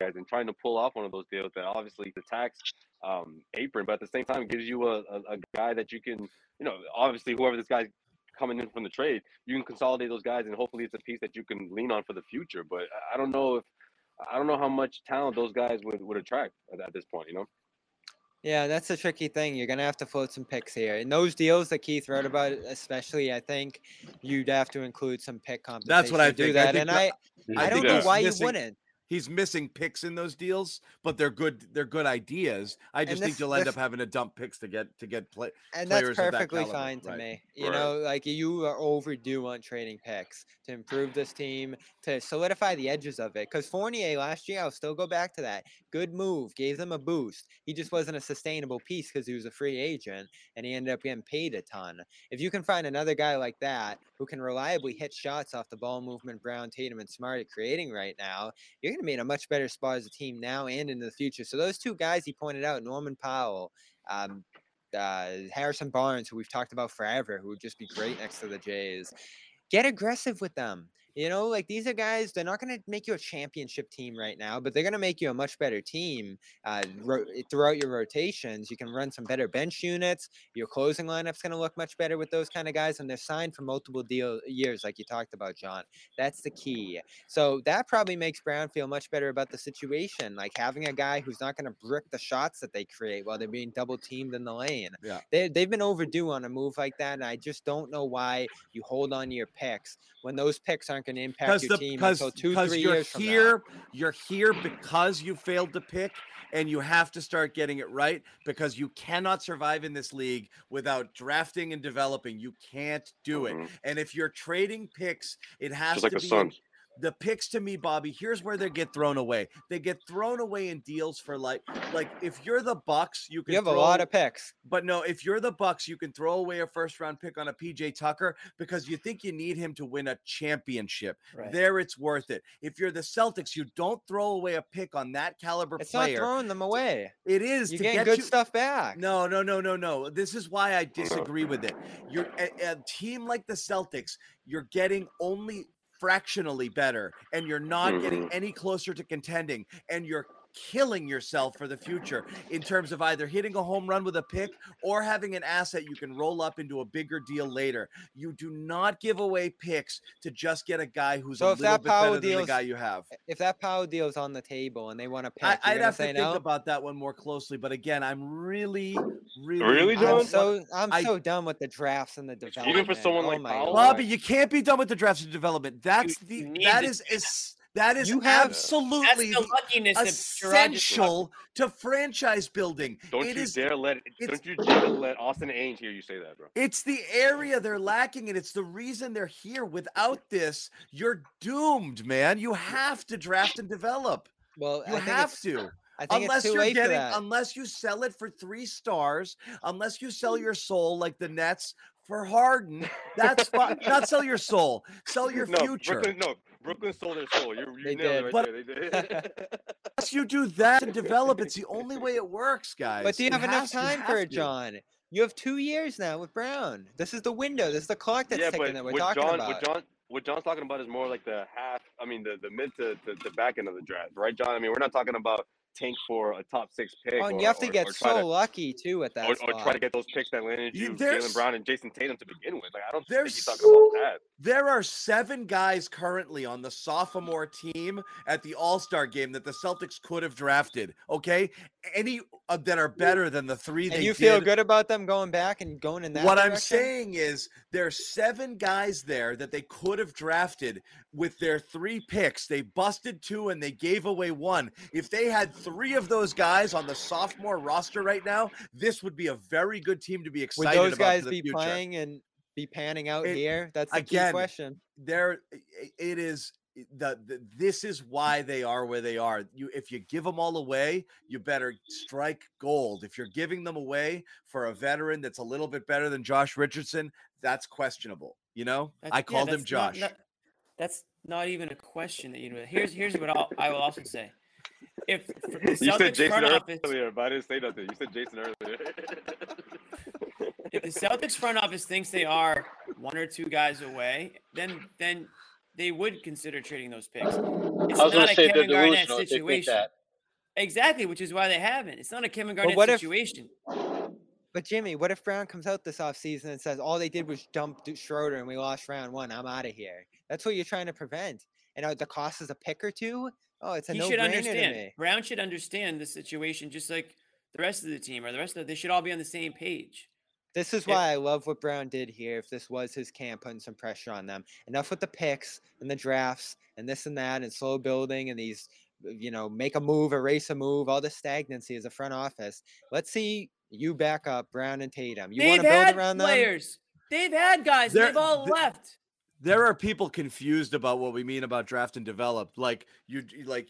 Speaker 1: guys and trying to pull off one of those deals that obviously the tax um, apron, but at the same time gives you a, a, a guy that you can, you know, obviously whoever this guy coming in from the trade, you can consolidate those guys and hopefully it's a piece that you can lean on for the future. But I- I don't know if I don't know how much talent those guys would, would attract at, at this point, you know.
Speaker 4: Yeah, that's a tricky thing. You're gonna have to float some picks here. In those deals that Keith wrote about, especially, I think you'd have to include some pick compensation.
Speaker 2: That's what I
Speaker 4: do
Speaker 2: think. I
Speaker 4: that,
Speaker 2: think
Speaker 4: and
Speaker 2: that-
Speaker 4: I, I,
Speaker 2: I
Speaker 4: don't know
Speaker 2: he's
Speaker 4: why you wouldn't.
Speaker 2: He's missing picks in those deals, but they're good. They're good ideas. I just think you'll end
Speaker 4: this-
Speaker 2: up having to dump picks to get to get play.
Speaker 4: And
Speaker 2: players
Speaker 4: that's
Speaker 2: of that
Speaker 4: perfectly
Speaker 2: caliber,
Speaker 4: fine to
Speaker 2: right.
Speaker 4: me. You
Speaker 1: Right.
Speaker 4: know, like you are overdue on trading picks to improve this team, to solidify the edges of it. Because Fournier last year, I'll still go back to that. Good move, gave them a boost. He just wasn't a sustainable piece because he was a free agent and he ended up getting paid a ton. If you can find another guy like that who can reliably hit shots off the ball movement Brown, Tatum, and Smart are creating right now, you're going to be in a much better spot as a team now and in the future. So those two guys he pointed out, Norman Powell, um, uh, Harrison Barnes, who we've talked about forever, who would just be great next to the Jays. Get aggressive with them. You know, like these are guys, they're not going to make you a championship team right now, but they're going to make you a much better team uh, ro- throughout your rotations. You can run some better bench units. Your closing lineup's going to look much better with those kind of guys, and they're signed for multiple deal years, like you talked about, John. That's the key. So that probably makes Brown feel much better about the situation, like having a guy who's not going to brick the shots that they create while they're being double teamed in the lane.
Speaker 2: Yeah.
Speaker 4: They, they've been overdue on a move like that, and I just don't know why you hold on to your picks when those picks aren't going to impact
Speaker 2: because
Speaker 4: your
Speaker 2: the
Speaker 4: team
Speaker 2: because
Speaker 4: until two,
Speaker 2: because
Speaker 4: three
Speaker 2: you're
Speaker 4: years from now.
Speaker 2: here you're here because you failed to pick and you have to start getting it right because you cannot survive in this league without drafting and developing you can't do it
Speaker 1: Mhm.
Speaker 2: and if you're trading picks it has
Speaker 1: Just
Speaker 2: to
Speaker 1: the
Speaker 2: be in-
Speaker 1: Suns.
Speaker 2: The picks to me bobby here's where they get thrown away they get thrown away in deals for like like if you're the bucks you can
Speaker 4: You have a lot of picks.
Speaker 2: but no, if you're the Bucks, you can throw away a first round pick on a PJ Tucker because you think you need him to win a championship.
Speaker 3: Right.
Speaker 2: There, it's worth it. If you're the Celtics, you don't throw away a pick on that caliber
Speaker 4: It's not throwing them away.
Speaker 2: it is
Speaker 4: You're
Speaker 2: to get
Speaker 4: good
Speaker 2: you.
Speaker 4: stuff back.
Speaker 2: No, no, no, no, no. This is why I disagree with it. You're a, a team like the Celtics. You're getting only fractionally better, and you're not getting mm-hmm. any closer to contending, and you're killing yourself for the future in terms of either hitting a home run with a pick or having an asset you can roll up into a bigger deal later. You do not give away picks to just get a guy who's
Speaker 4: So
Speaker 2: a little
Speaker 4: that
Speaker 2: bit better
Speaker 4: Powell
Speaker 2: than the guy you have.
Speaker 4: If that Powell deal is on the table and they want to pick,
Speaker 2: I,
Speaker 4: you're
Speaker 2: I'd
Speaker 4: gonna
Speaker 2: have to think
Speaker 4: no.
Speaker 2: about that one more closely, but again, I'm really, really,
Speaker 1: Really,
Speaker 4: I'm so I'm
Speaker 2: I-
Speaker 4: so done with the drafts and the development.
Speaker 1: Even for someone
Speaker 4: oh
Speaker 1: like
Speaker 4: my
Speaker 1: Powell?
Speaker 4: lord.
Speaker 2: Bobby, you can't be done with the drafts and development. That's
Speaker 3: you
Speaker 2: the
Speaker 3: need
Speaker 2: that is is that is
Speaker 4: You have-
Speaker 3: That's
Speaker 2: absolutely
Speaker 3: the luckiness that Sherrod just talked
Speaker 2: essential to franchise building.
Speaker 1: Don't
Speaker 2: It
Speaker 1: you
Speaker 2: is-
Speaker 1: dare let don't you dare let Austin Ainge hear you say that, bro.
Speaker 2: It's the area they're lacking, and it's the reason they're here. Without this, you're doomed, man. You have to draft and develop.
Speaker 4: Well,
Speaker 2: You
Speaker 4: I think
Speaker 2: have to.
Speaker 4: I think
Speaker 2: Unless
Speaker 4: it's too
Speaker 2: you're
Speaker 4: late for
Speaker 2: getting,
Speaker 4: that.
Speaker 2: unless you sell it for three stars, unless you sell mm. your soul like the Nets for Harden, that's fine. Not sell your soul, sell your
Speaker 1: no,
Speaker 2: future.
Speaker 1: Brooklyn, no, Brooklyn sold their soul. You, you
Speaker 4: They
Speaker 1: nailed it
Speaker 2: did.
Speaker 1: right there. They did. [LAUGHS]
Speaker 2: Unless you do that and develop, it's the only way it works, guys.
Speaker 4: But do you
Speaker 2: It
Speaker 4: have enough
Speaker 2: has
Speaker 4: time for it. John? You have two years now with Brown. This is the window. This is the clock that's
Speaker 1: yeah,
Speaker 4: ticking
Speaker 1: but
Speaker 4: that we're
Speaker 1: what
Speaker 4: talking
Speaker 1: John,
Speaker 4: about.
Speaker 1: what John, what John's talking about is more like the half. I mean, the the mid to, to, to back end of the draft, right, John? I mean, we're not talking about tank for a top six pick.
Speaker 4: oh, and
Speaker 1: or,
Speaker 4: you have to
Speaker 1: or-
Speaker 4: get
Speaker 1: or
Speaker 4: so
Speaker 1: to-
Speaker 4: lucky too at that
Speaker 1: or, or try to get those picks that landed
Speaker 2: You-
Speaker 1: you
Speaker 2: there's-
Speaker 1: Jaylen Brown and Jayson Tatum to begin with. Like I don't think
Speaker 2: There's
Speaker 1: he's talking about that.
Speaker 2: There are seven guys currently on the sophomore team at the All Star game that the Celtics could have drafted. Okay, any uh, that are better than the three
Speaker 4: And
Speaker 2: they
Speaker 4: you feel good about them going back and going in that
Speaker 2: What I'm saying is there are seven guys there that they could have drafted with their three picks. They busted two and they gave away one. If they had three of those guys on the sophomore roster right now, this would be a very good team to be
Speaker 4: Would
Speaker 2: excited
Speaker 4: those
Speaker 2: about
Speaker 4: guys
Speaker 2: for the
Speaker 4: be
Speaker 2: future.
Speaker 4: playing and be panning out
Speaker 2: It-
Speaker 4: here? That's the key
Speaker 2: again,
Speaker 4: question.
Speaker 2: There, it is. The, the this is why they are where they are. You if you give them all away, you better strike gold. If you're giving them away for a veteran that's a little bit better than Josh Richardson, that's questionable. You know,
Speaker 3: That's-
Speaker 2: I
Speaker 3: yeah,
Speaker 2: called him
Speaker 3: that's not-
Speaker 2: Josh.
Speaker 3: not- that's not even a question that you know. Here's here's what I'll, I will also say. If
Speaker 1: You said
Speaker 3: Celtics
Speaker 1: Jason
Speaker 3: front office,
Speaker 1: earlier, but I didn't say nothing. You said Jason earlier.
Speaker 3: if the Celtics front office thinks they are one or two guys away, then then they would consider trading those picks. It's
Speaker 5: I was
Speaker 3: not a
Speaker 5: to say
Speaker 3: Kevin Garnett
Speaker 5: delusional if they think
Speaker 3: situation. Exactly, which is why they haven't. It's not a Kevin Garnett
Speaker 4: what if-
Speaker 3: situation.
Speaker 4: But Jimmy, what if Brown comes out this offseason and says all they did was dump Schroeder and we lost round one? I'm out of here. That's what you're trying to prevent. And uh, the cost is a pick or two. Oh, it's a
Speaker 3: he
Speaker 4: no
Speaker 3: should understand. Brown should understand the situation, just like the rest of the team or the rest of. They should all be on the same page.
Speaker 4: This is why I love what Brown did here. If this was his camp, putting some pressure on them. Enough with the picks and the drafts and this and that and slow building and these, you know, make a move, erase a move, all the stagnancy as a front office. Let's see you back up Brown and Tatum. You want to build
Speaker 3: had
Speaker 4: around them?
Speaker 3: players. They've had guys. and
Speaker 2: There-
Speaker 3: they've all
Speaker 2: th-
Speaker 3: left.
Speaker 2: there are people confused about what we mean about draft and develop. Like you, like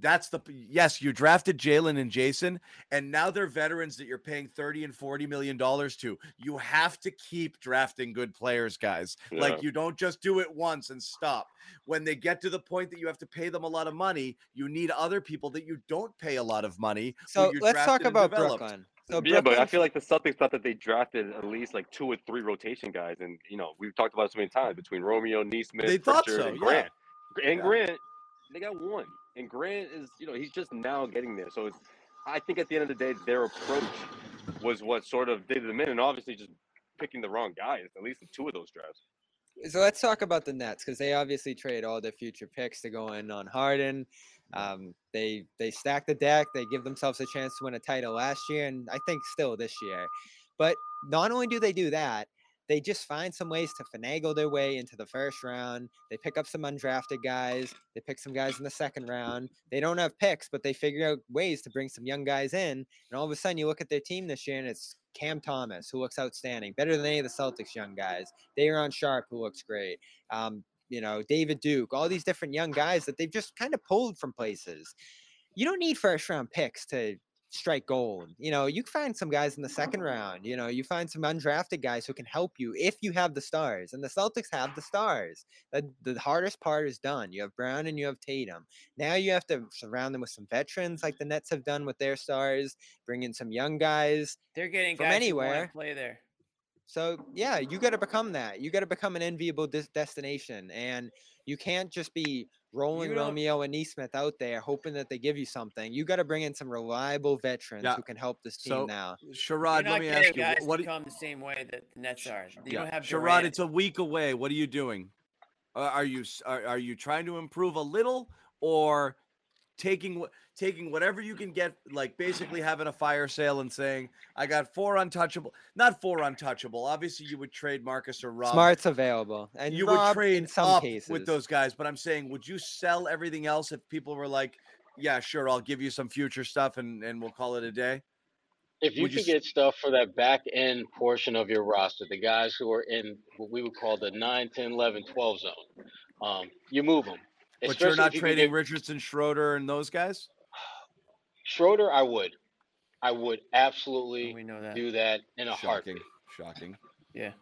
Speaker 2: that's the yes, you drafted Jaylen and Jayson, and now they're veterans that you're paying 30 and 40 million dollars to. You have to keep drafting good players, guys.
Speaker 1: Yeah.
Speaker 2: Like you don't just do it once and stop. When they get to the point that you have to pay them a lot of money, you need other people that you don't pay a lot of money.
Speaker 4: So let's talk about. Brooklyn. So
Speaker 1: yeah, but I feel like the Celtics thought that they drafted at least like two or three rotation guys, and you know we've talked about it so many times between Romeo, Nesmith,
Speaker 2: They
Speaker 1: Pritchard,
Speaker 2: so,
Speaker 1: and
Speaker 2: yeah.
Speaker 1: Grant. And
Speaker 2: Yeah.
Speaker 1: Grant, they got one, and Grant is you know he's just now getting there. So it's, I think at the end of the day, their approach was what sort of did them in, and obviously just picking the wrong guys. At least in two of those drafts.
Speaker 4: so let's talk about the Nets because they obviously trade all their future picks to go in on Harden. Um, they they stack the deck. They give themselves a chance to win a title last year, and I think still this year. But not only do they do that, they just find some ways to finagle their way into the first round. They pick up some undrafted guys. They pick some guys in the second round. They don't have picks, but they figure out ways to bring some young guys in. And all of a sudden, you look at their team this year, and it's Cam Thomas, who looks outstanding, better than any of the Celtics young guys. Day'Ron Sharpe, who looks great. Um, you know, David Duke, all these different young guys that they've just kind of pulled from places. You don't need first round picks to strike gold. You know, you find some guys in the second round. You know, you find some undrafted guys who can help you if you have the stars. And the Celtics have the stars. The, the hardest part is done. You have Brown and you have Tatum. Now you have to surround them with some veterans like the Nets have done with their stars, bring in some young guys.
Speaker 3: They're getting
Speaker 4: From anywhere.
Speaker 3: play there.
Speaker 4: So yeah, you got to become that. You got to become an enviable des- destination, and you can't just be rolling Romeo and Nesmith out there hoping that they give you something. You got to bring in some reliable veterans
Speaker 2: Yeah.
Speaker 4: who can help this team
Speaker 2: So,
Speaker 4: now.
Speaker 3: You're
Speaker 2: Sherrod,
Speaker 3: not
Speaker 2: let me ask you,
Speaker 3: guys
Speaker 2: what?
Speaker 3: to
Speaker 2: do-
Speaker 3: come the same way that the Nets are. You
Speaker 2: yeah,
Speaker 3: don't have
Speaker 2: Sherrod, it's a week away. What are you doing? Uh, are you are, are you trying to improve a little, or taking wh- taking whatever you can get, like basically having a fire sale and saying, "I got four untouchable." Not four untouchable. Obviously, you would trade Marcus or Rob.
Speaker 4: Smart's available, and
Speaker 2: you
Speaker 4: Rob
Speaker 2: would trade
Speaker 4: in some
Speaker 2: up
Speaker 4: cases
Speaker 2: with those guys, but I'm saying, would you sell everything else if people were like, "Yeah, sure, I'll give you some future stuff and and we'll call it a day"?
Speaker 5: If you
Speaker 2: Would
Speaker 5: could
Speaker 2: s-
Speaker 5: get stuff for that back end portion of your roster, the guys who are in what we would call the 9, 10, 11, 12 zone, um, you move them.
Speaker 2: But you're not trading Richardson, Schroeder, and those guys.
Speaker 5: Schroeder, I would. I would absolutely oh,
Speaker 3: we know that.
Speaker 5: do that in a
Speaker 2: Shocking,
Speaker 5: heartbeat.
Speaker 2: shocking.
Speaker 3: Yeah.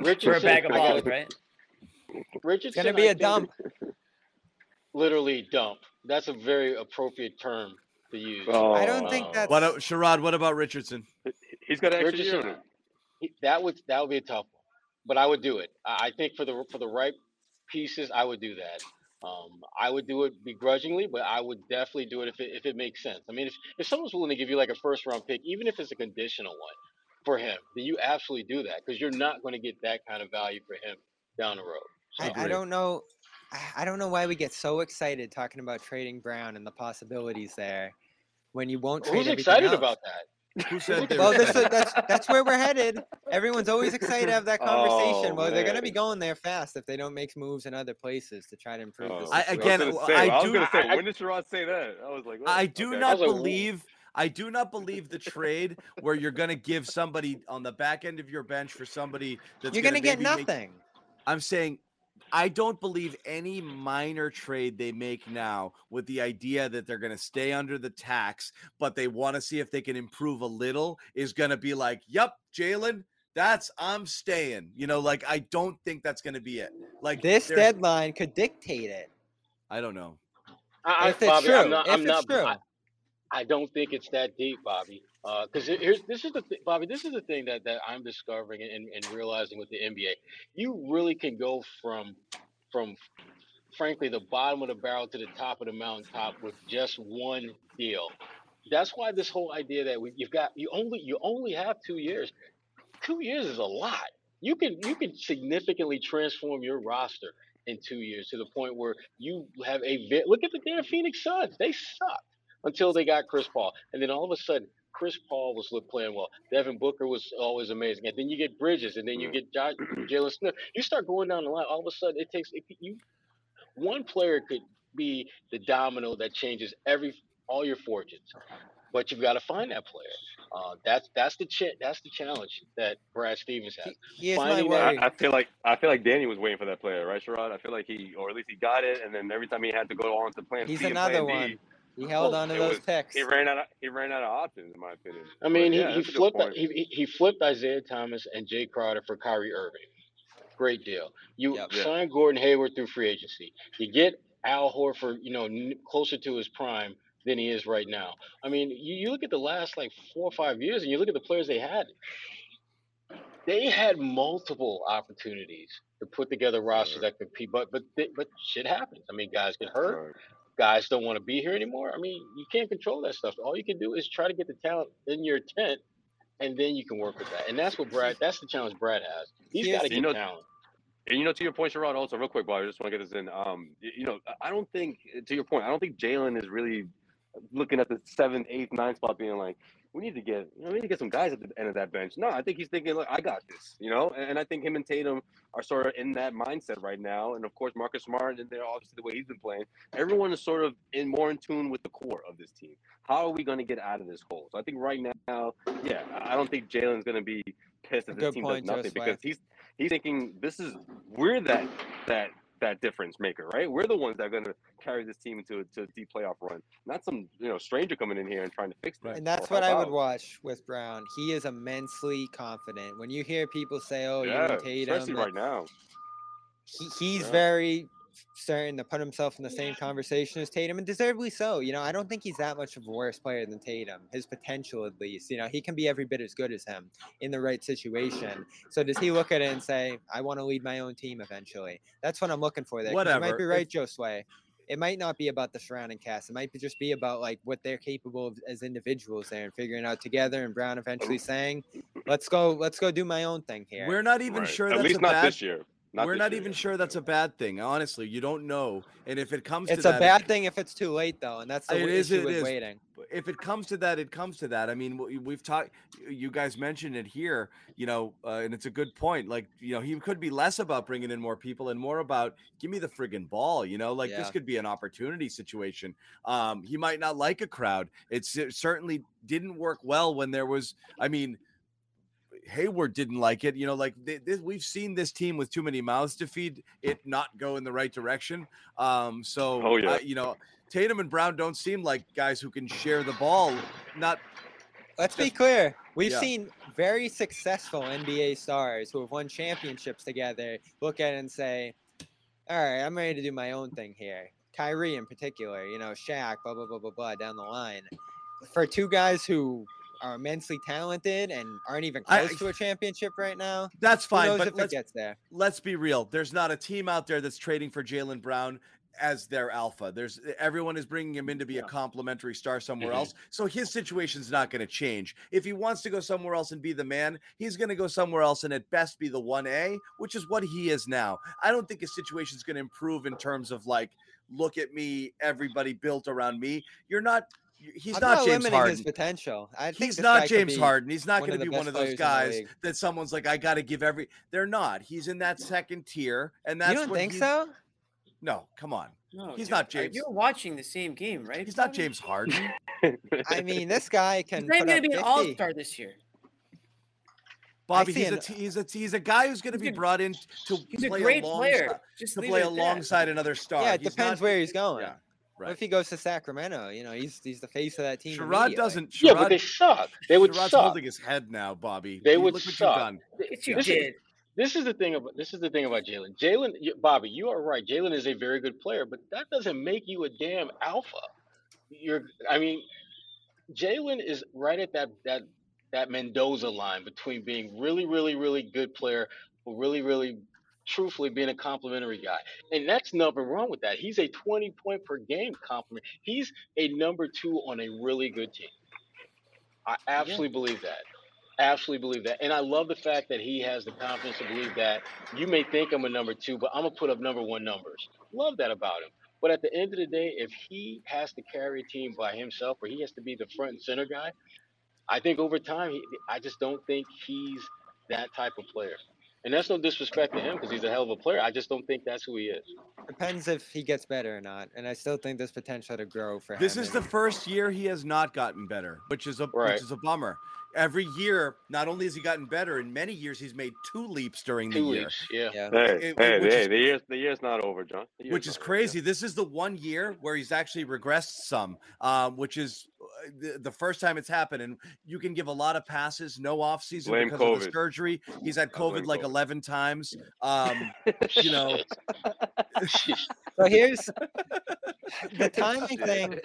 Speaker 5: Richardson,
Speaker 3: For a bag of
Speaker 5: I gotta-
Speaker 3: balls, right?
Speaker 5: Richardson,
Speaker 4: It's gonna be
Speaker 5: I
Speaker 4: a
Speaker 5: think,
Speaker 4: dump.
Speaker 5: Literally dump. That's a very appropriate term to use.
Speaker 4: Oh, I don't think that's.
Speaker 2: What, a- Sherrod? What about Richardson?
Speaker 1: He's got an extra year
Speaker 5: Richardson, he- that would that would be a tough one, but I would do it. I I think for the for the right pieces, I would do that. Um, I would do it begrudgingly, but I would definitely do it if it if it makes sense. I mean, if if someone's willing to give you like a first round pick, even if it's a conditional one for him, then you absolutely do that because you're not going to get that kind of value for him down the road. So,
Speaker 4: I, I don't know. I- I don't know why we get so excited talking about trading Brown and the possibilities there. when you won't trade
Speaker 5: Who's excited
Speaker 4: else.
Speaker 5: about that?
Speaker 2: Who said they
Speaker 4: Well,
Speaker 2: were
Speaker 4: this that's that's where we're headed. Everyone's always excited to have that [LAUGHS] oh, conversation.
Speaker 1: Oh,
Speaker 4: well, they're going to be going there fast if they don't make moves in other places to try to improve
Speaker 1: Oh,
Speaker 4: this.
Speaker 2: I- again,
Speaker 1: I was gonna
Speaker 2: I
Speaker 1: say, I,
Speaker 2: do-
Speaker 1: say
Speaker 5: I-
Speaker 1: when did Sherrod say that? I was like,
Speaker 2: I
Speaker 1: oh,
Speaker 2: do
Speaker 1: okay.
Speaker 2: not
Speaker 5: was like, "Whoa."
Speaker 2: believe. I do not believe the trade where you're going to give somebody on the back end of your bench for somebody that's
Speaker 4: You're going to get
Speaker 2: maybe make-
Speaker 4: nothing.
Speaker 2: I'm saying I don't believe any minor trade they make now with the idea that they're going to stay under the tax, but they want to see if they can improve a little is going to be like, yep, Jaylen, that's I'm staying. You know, like I don't think that's going to be it. Like
Speaker 4: This deadline could dictate it.
Speaker 2: I don't know.
Speaker 5: I,
Speaker 4: If it's
Speaker 5: Bobby,
Speaker 4: true,
Speaker 5: I'm not.
Speaker 4: if
Speaker 5: I'm
Speaker 4: it's
Speaker 5: not.
Speaker 4: true.
Speaker 5: I, I don't think it's that deep, Bobby. Uh, because here's this is the th- Bobby. This is the thing that, that I'm discovering and, and realizing with the NBA. You really can go from from frankly the bottom of the barrel to the top of the mountaintop with just one deal. That's why this whole idea that we, you've got you only you only have two years. Two years is a lot. You can you can significantly transform your roster in two years to the point where you have a look at the damn Phoenix Suns. They sucked until they got Chris Paul, and then all of a sudden Chris Paul was playing well. Devin Booker was always amazing, and then you get Bridges, and then you get Jo- [CLEARS THROAT] Jalen Smith. You start going down the line. All of a sudden, it takes it, you one player could be the domino that changes every all your fortunes, but you've got to find that player. Uh, that's that's the ch- that's the challenge that Brad Stevens has.
Speaker 4: Here's my
Speaker 5: Finding.
Speaker 1: I, I feel like I feel like Danny was waiting for that player, right, Sherrod? I feel like he, or at least he got it, and then every time he had to go on to plan
Speaker 4: He's
Speaker 1: C
Speaker 4: another
Speaker 1: plan
Speaker 4: one.
Speaker 1: B,
Speaker 4: He held
Speaker 1: well,
Speaker 4: on to those
Speaker 1: was-
Speaker 4: picks.
Speaker 1: he ran out. Of, he ran out of options, in my opinion.
Speaker 5: I mean,
Speaker 1: But yeah,
Speaker 5: he, he
Speaker 1: that's a good
Speaker 5: flipped he, he- he flipped Isaiah Thomas and Jae Crowder for Kyrie Irving. Great deal. You
Speaker 4: Yep.
Speaker 1: Yeah.
Speaker 5: sign Gordon Hayward through free agency. You get Al Horford, you know, n- closer to his prime than he is right now. I mean, you, you look at the last like four or five years, and you look at the players they had. They had multiple opportunities to put together rosters
Speaker 1: Sure.
Speaker 5: that could compete, but but they, but shit happens. I mean, guys get hurt
Speaker 1: Right.
Speaker 5: Guys don't want to be here anymore. I mean, you can't control that stuff. All you can do is try to get the talent in your tent, and then you can work with that. And that's what Brad. That's the challenge Brad has. He's
Speaker 4: Yes.
Speaker 5: got to
Speaker 1: You know-
Speaker 5: talent.
Speaker 1: And you know, to your point, Sherrod, also real quick, Bob, I just want to get this in. Um, you know, I- I don't think, to your point, I don't think Jaylen is really looking at the seventh, eighth, ninth spot, being like, we need to get, you know, we need to get some guys at the end of that bench. No, I think he's thinking, look, I got this, you know, and, and I think him and Tatum are sort of in that mindset right now. And of course, Marcus Smart, and they're obviously the way he's been playing. Everyone is sort of in more in tune with the core of this team. How are we going to get out of this hole? So I think right now, yeah, I don't think Jaylen's going to be pissed that this team
Speaker 4: point,
Speaker 1: does nothing because he's he's thinking this is we're that that that difference maker, right? We're the ones that are going to carry this team into to a deep playoff run, not some you know stranger coming in here and trying to fix things.
Speaker 4: And that's what I would
Speaker 1: out.
Speaker 4: watch with Brown. He is immensely confident. When you hear people say, "Oh, you
Speaker 1: Yeah,
Speaker 4: and Tatum,"
Speaker 1: especially right now.
Speaker 4: he, he's
Speaker 1: Yeah.
Speaker 4: very starting to put himself in the same conversation as Tatum, and deservedly so. You know, I don't think he's that much of a worse player than Tatum. His potential, at least, you know, he can be every bit as good as him in the right situation. So does he look at it and say, "I want to lead my own team eventually"? That's what I'm looking for. There, 'cause you might be right, Joe Sway. It might not be about the surrounding cast. It might be just be about like what they're capable of as individuals there and figuring out together. And Brown eventually saying, "Let's go, let's go do my own thing here."
Speaker 2: We're not even
Speaker 1: Right.
Speaker 2: sure
Speaker 1: At
Speaker 2: that's
Speaker 1: least
Speaker 2: a
Speaker 1: not
Speaker 2: bad
Speaker 1: this year. Not
Speaker 2: We're not
Speaker 1: year,
Speaker 2: even sure that's a bad thing. Honestly, you don't know. And if it comes
Speaker 4: it's
Speaker 2: to
Speaker 4: a
Speaker 2: that,
Speaker 4: bad thing if it's too late though, and that's the
Speaker 2: It
Speaker 4: w-
Speaker 2: is,
Speaker 4: issue
Speaker 2: it
Speaker 4: with
Speaker 2: is.
Speaker 4: waiting.
Speaker 2: if it comes to that, it comes to that. I mean, we- we've talked. You guys mentioned it here, you know, uh, and it's a good point. Like, you know, he could be less about bringing in more people and more about give me the friggin' ball. You know, like this could be an opportunity situation. Um, he might not like a crowd. It's, it certainly didn't work well when there was. I mean. Hayward didn't like it, you know. Like th- this, we've seen this team with too many mouths to feed, it not go in the right direction. Um, so,
Speaker 1: Oh, yeah.
Speaker 2: I- you know, Tatum and Brown don't seem like guys who can share the ball. Not
Speaker 4: Let's be clear. We've
Speaker 2: yeah.
Speaker 4: seen very successful NBA stars who have won championships together look at it and say, "All right, I'm ready to do my own thing here." Kyrie, in particular, you know, Shaq, blah blah blah blah blah, down the line. For two guys who are immensely talented and aren't even
Speaker 2: I-
Speaker 4: close to a championship right now,
Speaker 2: that's fine, but let's
Speaker 4: gets there?
Speaker 2: let's be real. There's not a team out there that's trading for Jaylen Brown as their alpha. There's everyone is bringing him in to be a complimentary star somewhere
Speaker 1: Mhm.
Speaker 2: else. So his situation's not going to change. If he wants to go somewhere else and be the man, he's going to go somewhere else and at best be the 1A, which is what he is now. I don't think his situation's going to improve in terms of like look at me, everybody built around me. You're not he's
Speaker 4: I'm
Speaker 2: not,
Speaker 4: not
Speaker 2: James
Speaker 4: limiting
Speaker 2: Harden.
Speaker 4: his potential. I think
Speaker 2: He's not James
Speaker 4: be
Speaker 2: Harden. He's not going to be one of those
Speaker 4: players in the
Speaker 2: guys that someone's like, I got to give every. They're not. He's in that second tier, and that's
Speaker 4: you don't think
Speaker 2: he-
Speaker 4: so?
Speaker 2: No, come on.
Speaker 3: No,
Speaker 2: He's
Speaker 3: dude,
Speaker 2: not James.
Speaker 3: You're watching the same game, right?
Speaker 2: He's not James Harden. [LAUGHS]
Speaker 4: I mean, this guy
Speaker 3: He's
Speaker 4: can
Speaker 3: not gonna
Speaker 4: up
Speaker 3: be an all star this year.
Speaker 2: Bobby, he's a,
Speaker 4: an-
Speaker 2: t- he's a he's a guy who's going to be
Speaker 3: a-
Speaker 2: brought in to
Speaker 3: He's a
Speaker 2: play
Speaker 3: great
Speaker 2: alongside,
Speaker 3: player. Just
Speaker 2: to play
Speaker 3: it at that.
Speaker 2: alongside another star.
Speaker 4: Yeah, it
Speaker 2: He's
Speaker 4: depends
Speaker 2: not-
Speaker 4: where he's going.
Speaker 2: Yeah,
Speaker 4: What if he goes to Sacramento? You know, he's he's the face of that team.
Speaker 2: Sherrod doesn't.
Speaker 5: Yeah,
Speaker 2: Sherrod,
Speaker 5: but they suck. They would
Speaker 2: Sherrod's
Speaker 5: suck.
Speaker 2: holding his head now, Bobby.
Speaker 5: They
Speaker 2: You-
Speaker 5: would
Speaker 2: look what
Speaker 5: suck.
Speaker 2: you've done.
Speaker 3: It's you
Speaker 5: This is- This is the thing about this is the thing about Jaylen. Jaylen, Bobby, you are right. Jaylen is a very good player, but that doesn't make you a damn alpha. You're, I mean, Jaylen is right at that that that Mendoza line between being really, really, really good player, but really, really, truthfully being a complimentary guy, and that's nothing wrong with that. He's a twenty point per game compliment. He's a number two on a really good team. I absolutely believe that. Absolutely believe that. And I love the fact that he has the confidence to believe that you may think I'm a number two, but I'm going to put up number one numbers. Love that about him. But at the end of the day, if he has to carry a team by himself or he has to be the front and center guy, I think over time, he, I just don't think he's that type of player. And that's no disrespect to him because he's a hell of a player. I just don't think that's who he is.
Speaker 4: Depends if he gets better or not. And I still think there's potential to grow for
Speaker 2: This
Speaker 4: him.
Speaker 2: This is the first year he has not gotten better, which is a
Speaker 5: Right.
Speaker 2: which is a bummer. Every year, not only has he gotten better, in many years he's made two leaps during the
Speaker 5: Two
Speaker 2: year.
Speaker 5: weeks, yeah.
Speaker 4: yeah.
Speaker 1: Hey,
Speaker 2: It-
Speaker 1: hey,
Speaker 2: which
Speaker 1: hey,
Speaker 2: is-
Speaker 1: the year's the year's not over, John.
Speaker 2: Which is
Speaker 1: not over.
Speaker 2: crazy. This is the one year where he's actually regressed some, um, which is uh, the, the first time it's happened. And you can give a lot of passes, no offseason
Speaker 1: Blame
Speaker 2: because of the
Speaker 1: COVID.
Speaker 2: surgery. He's had COVID like
Speaker 1: COVID.
Speaker 2: 11 times. Um, you [LAUGHS] know, [LAUGHS]
Speaker 4: So here's the [LAUGHS] timing thing.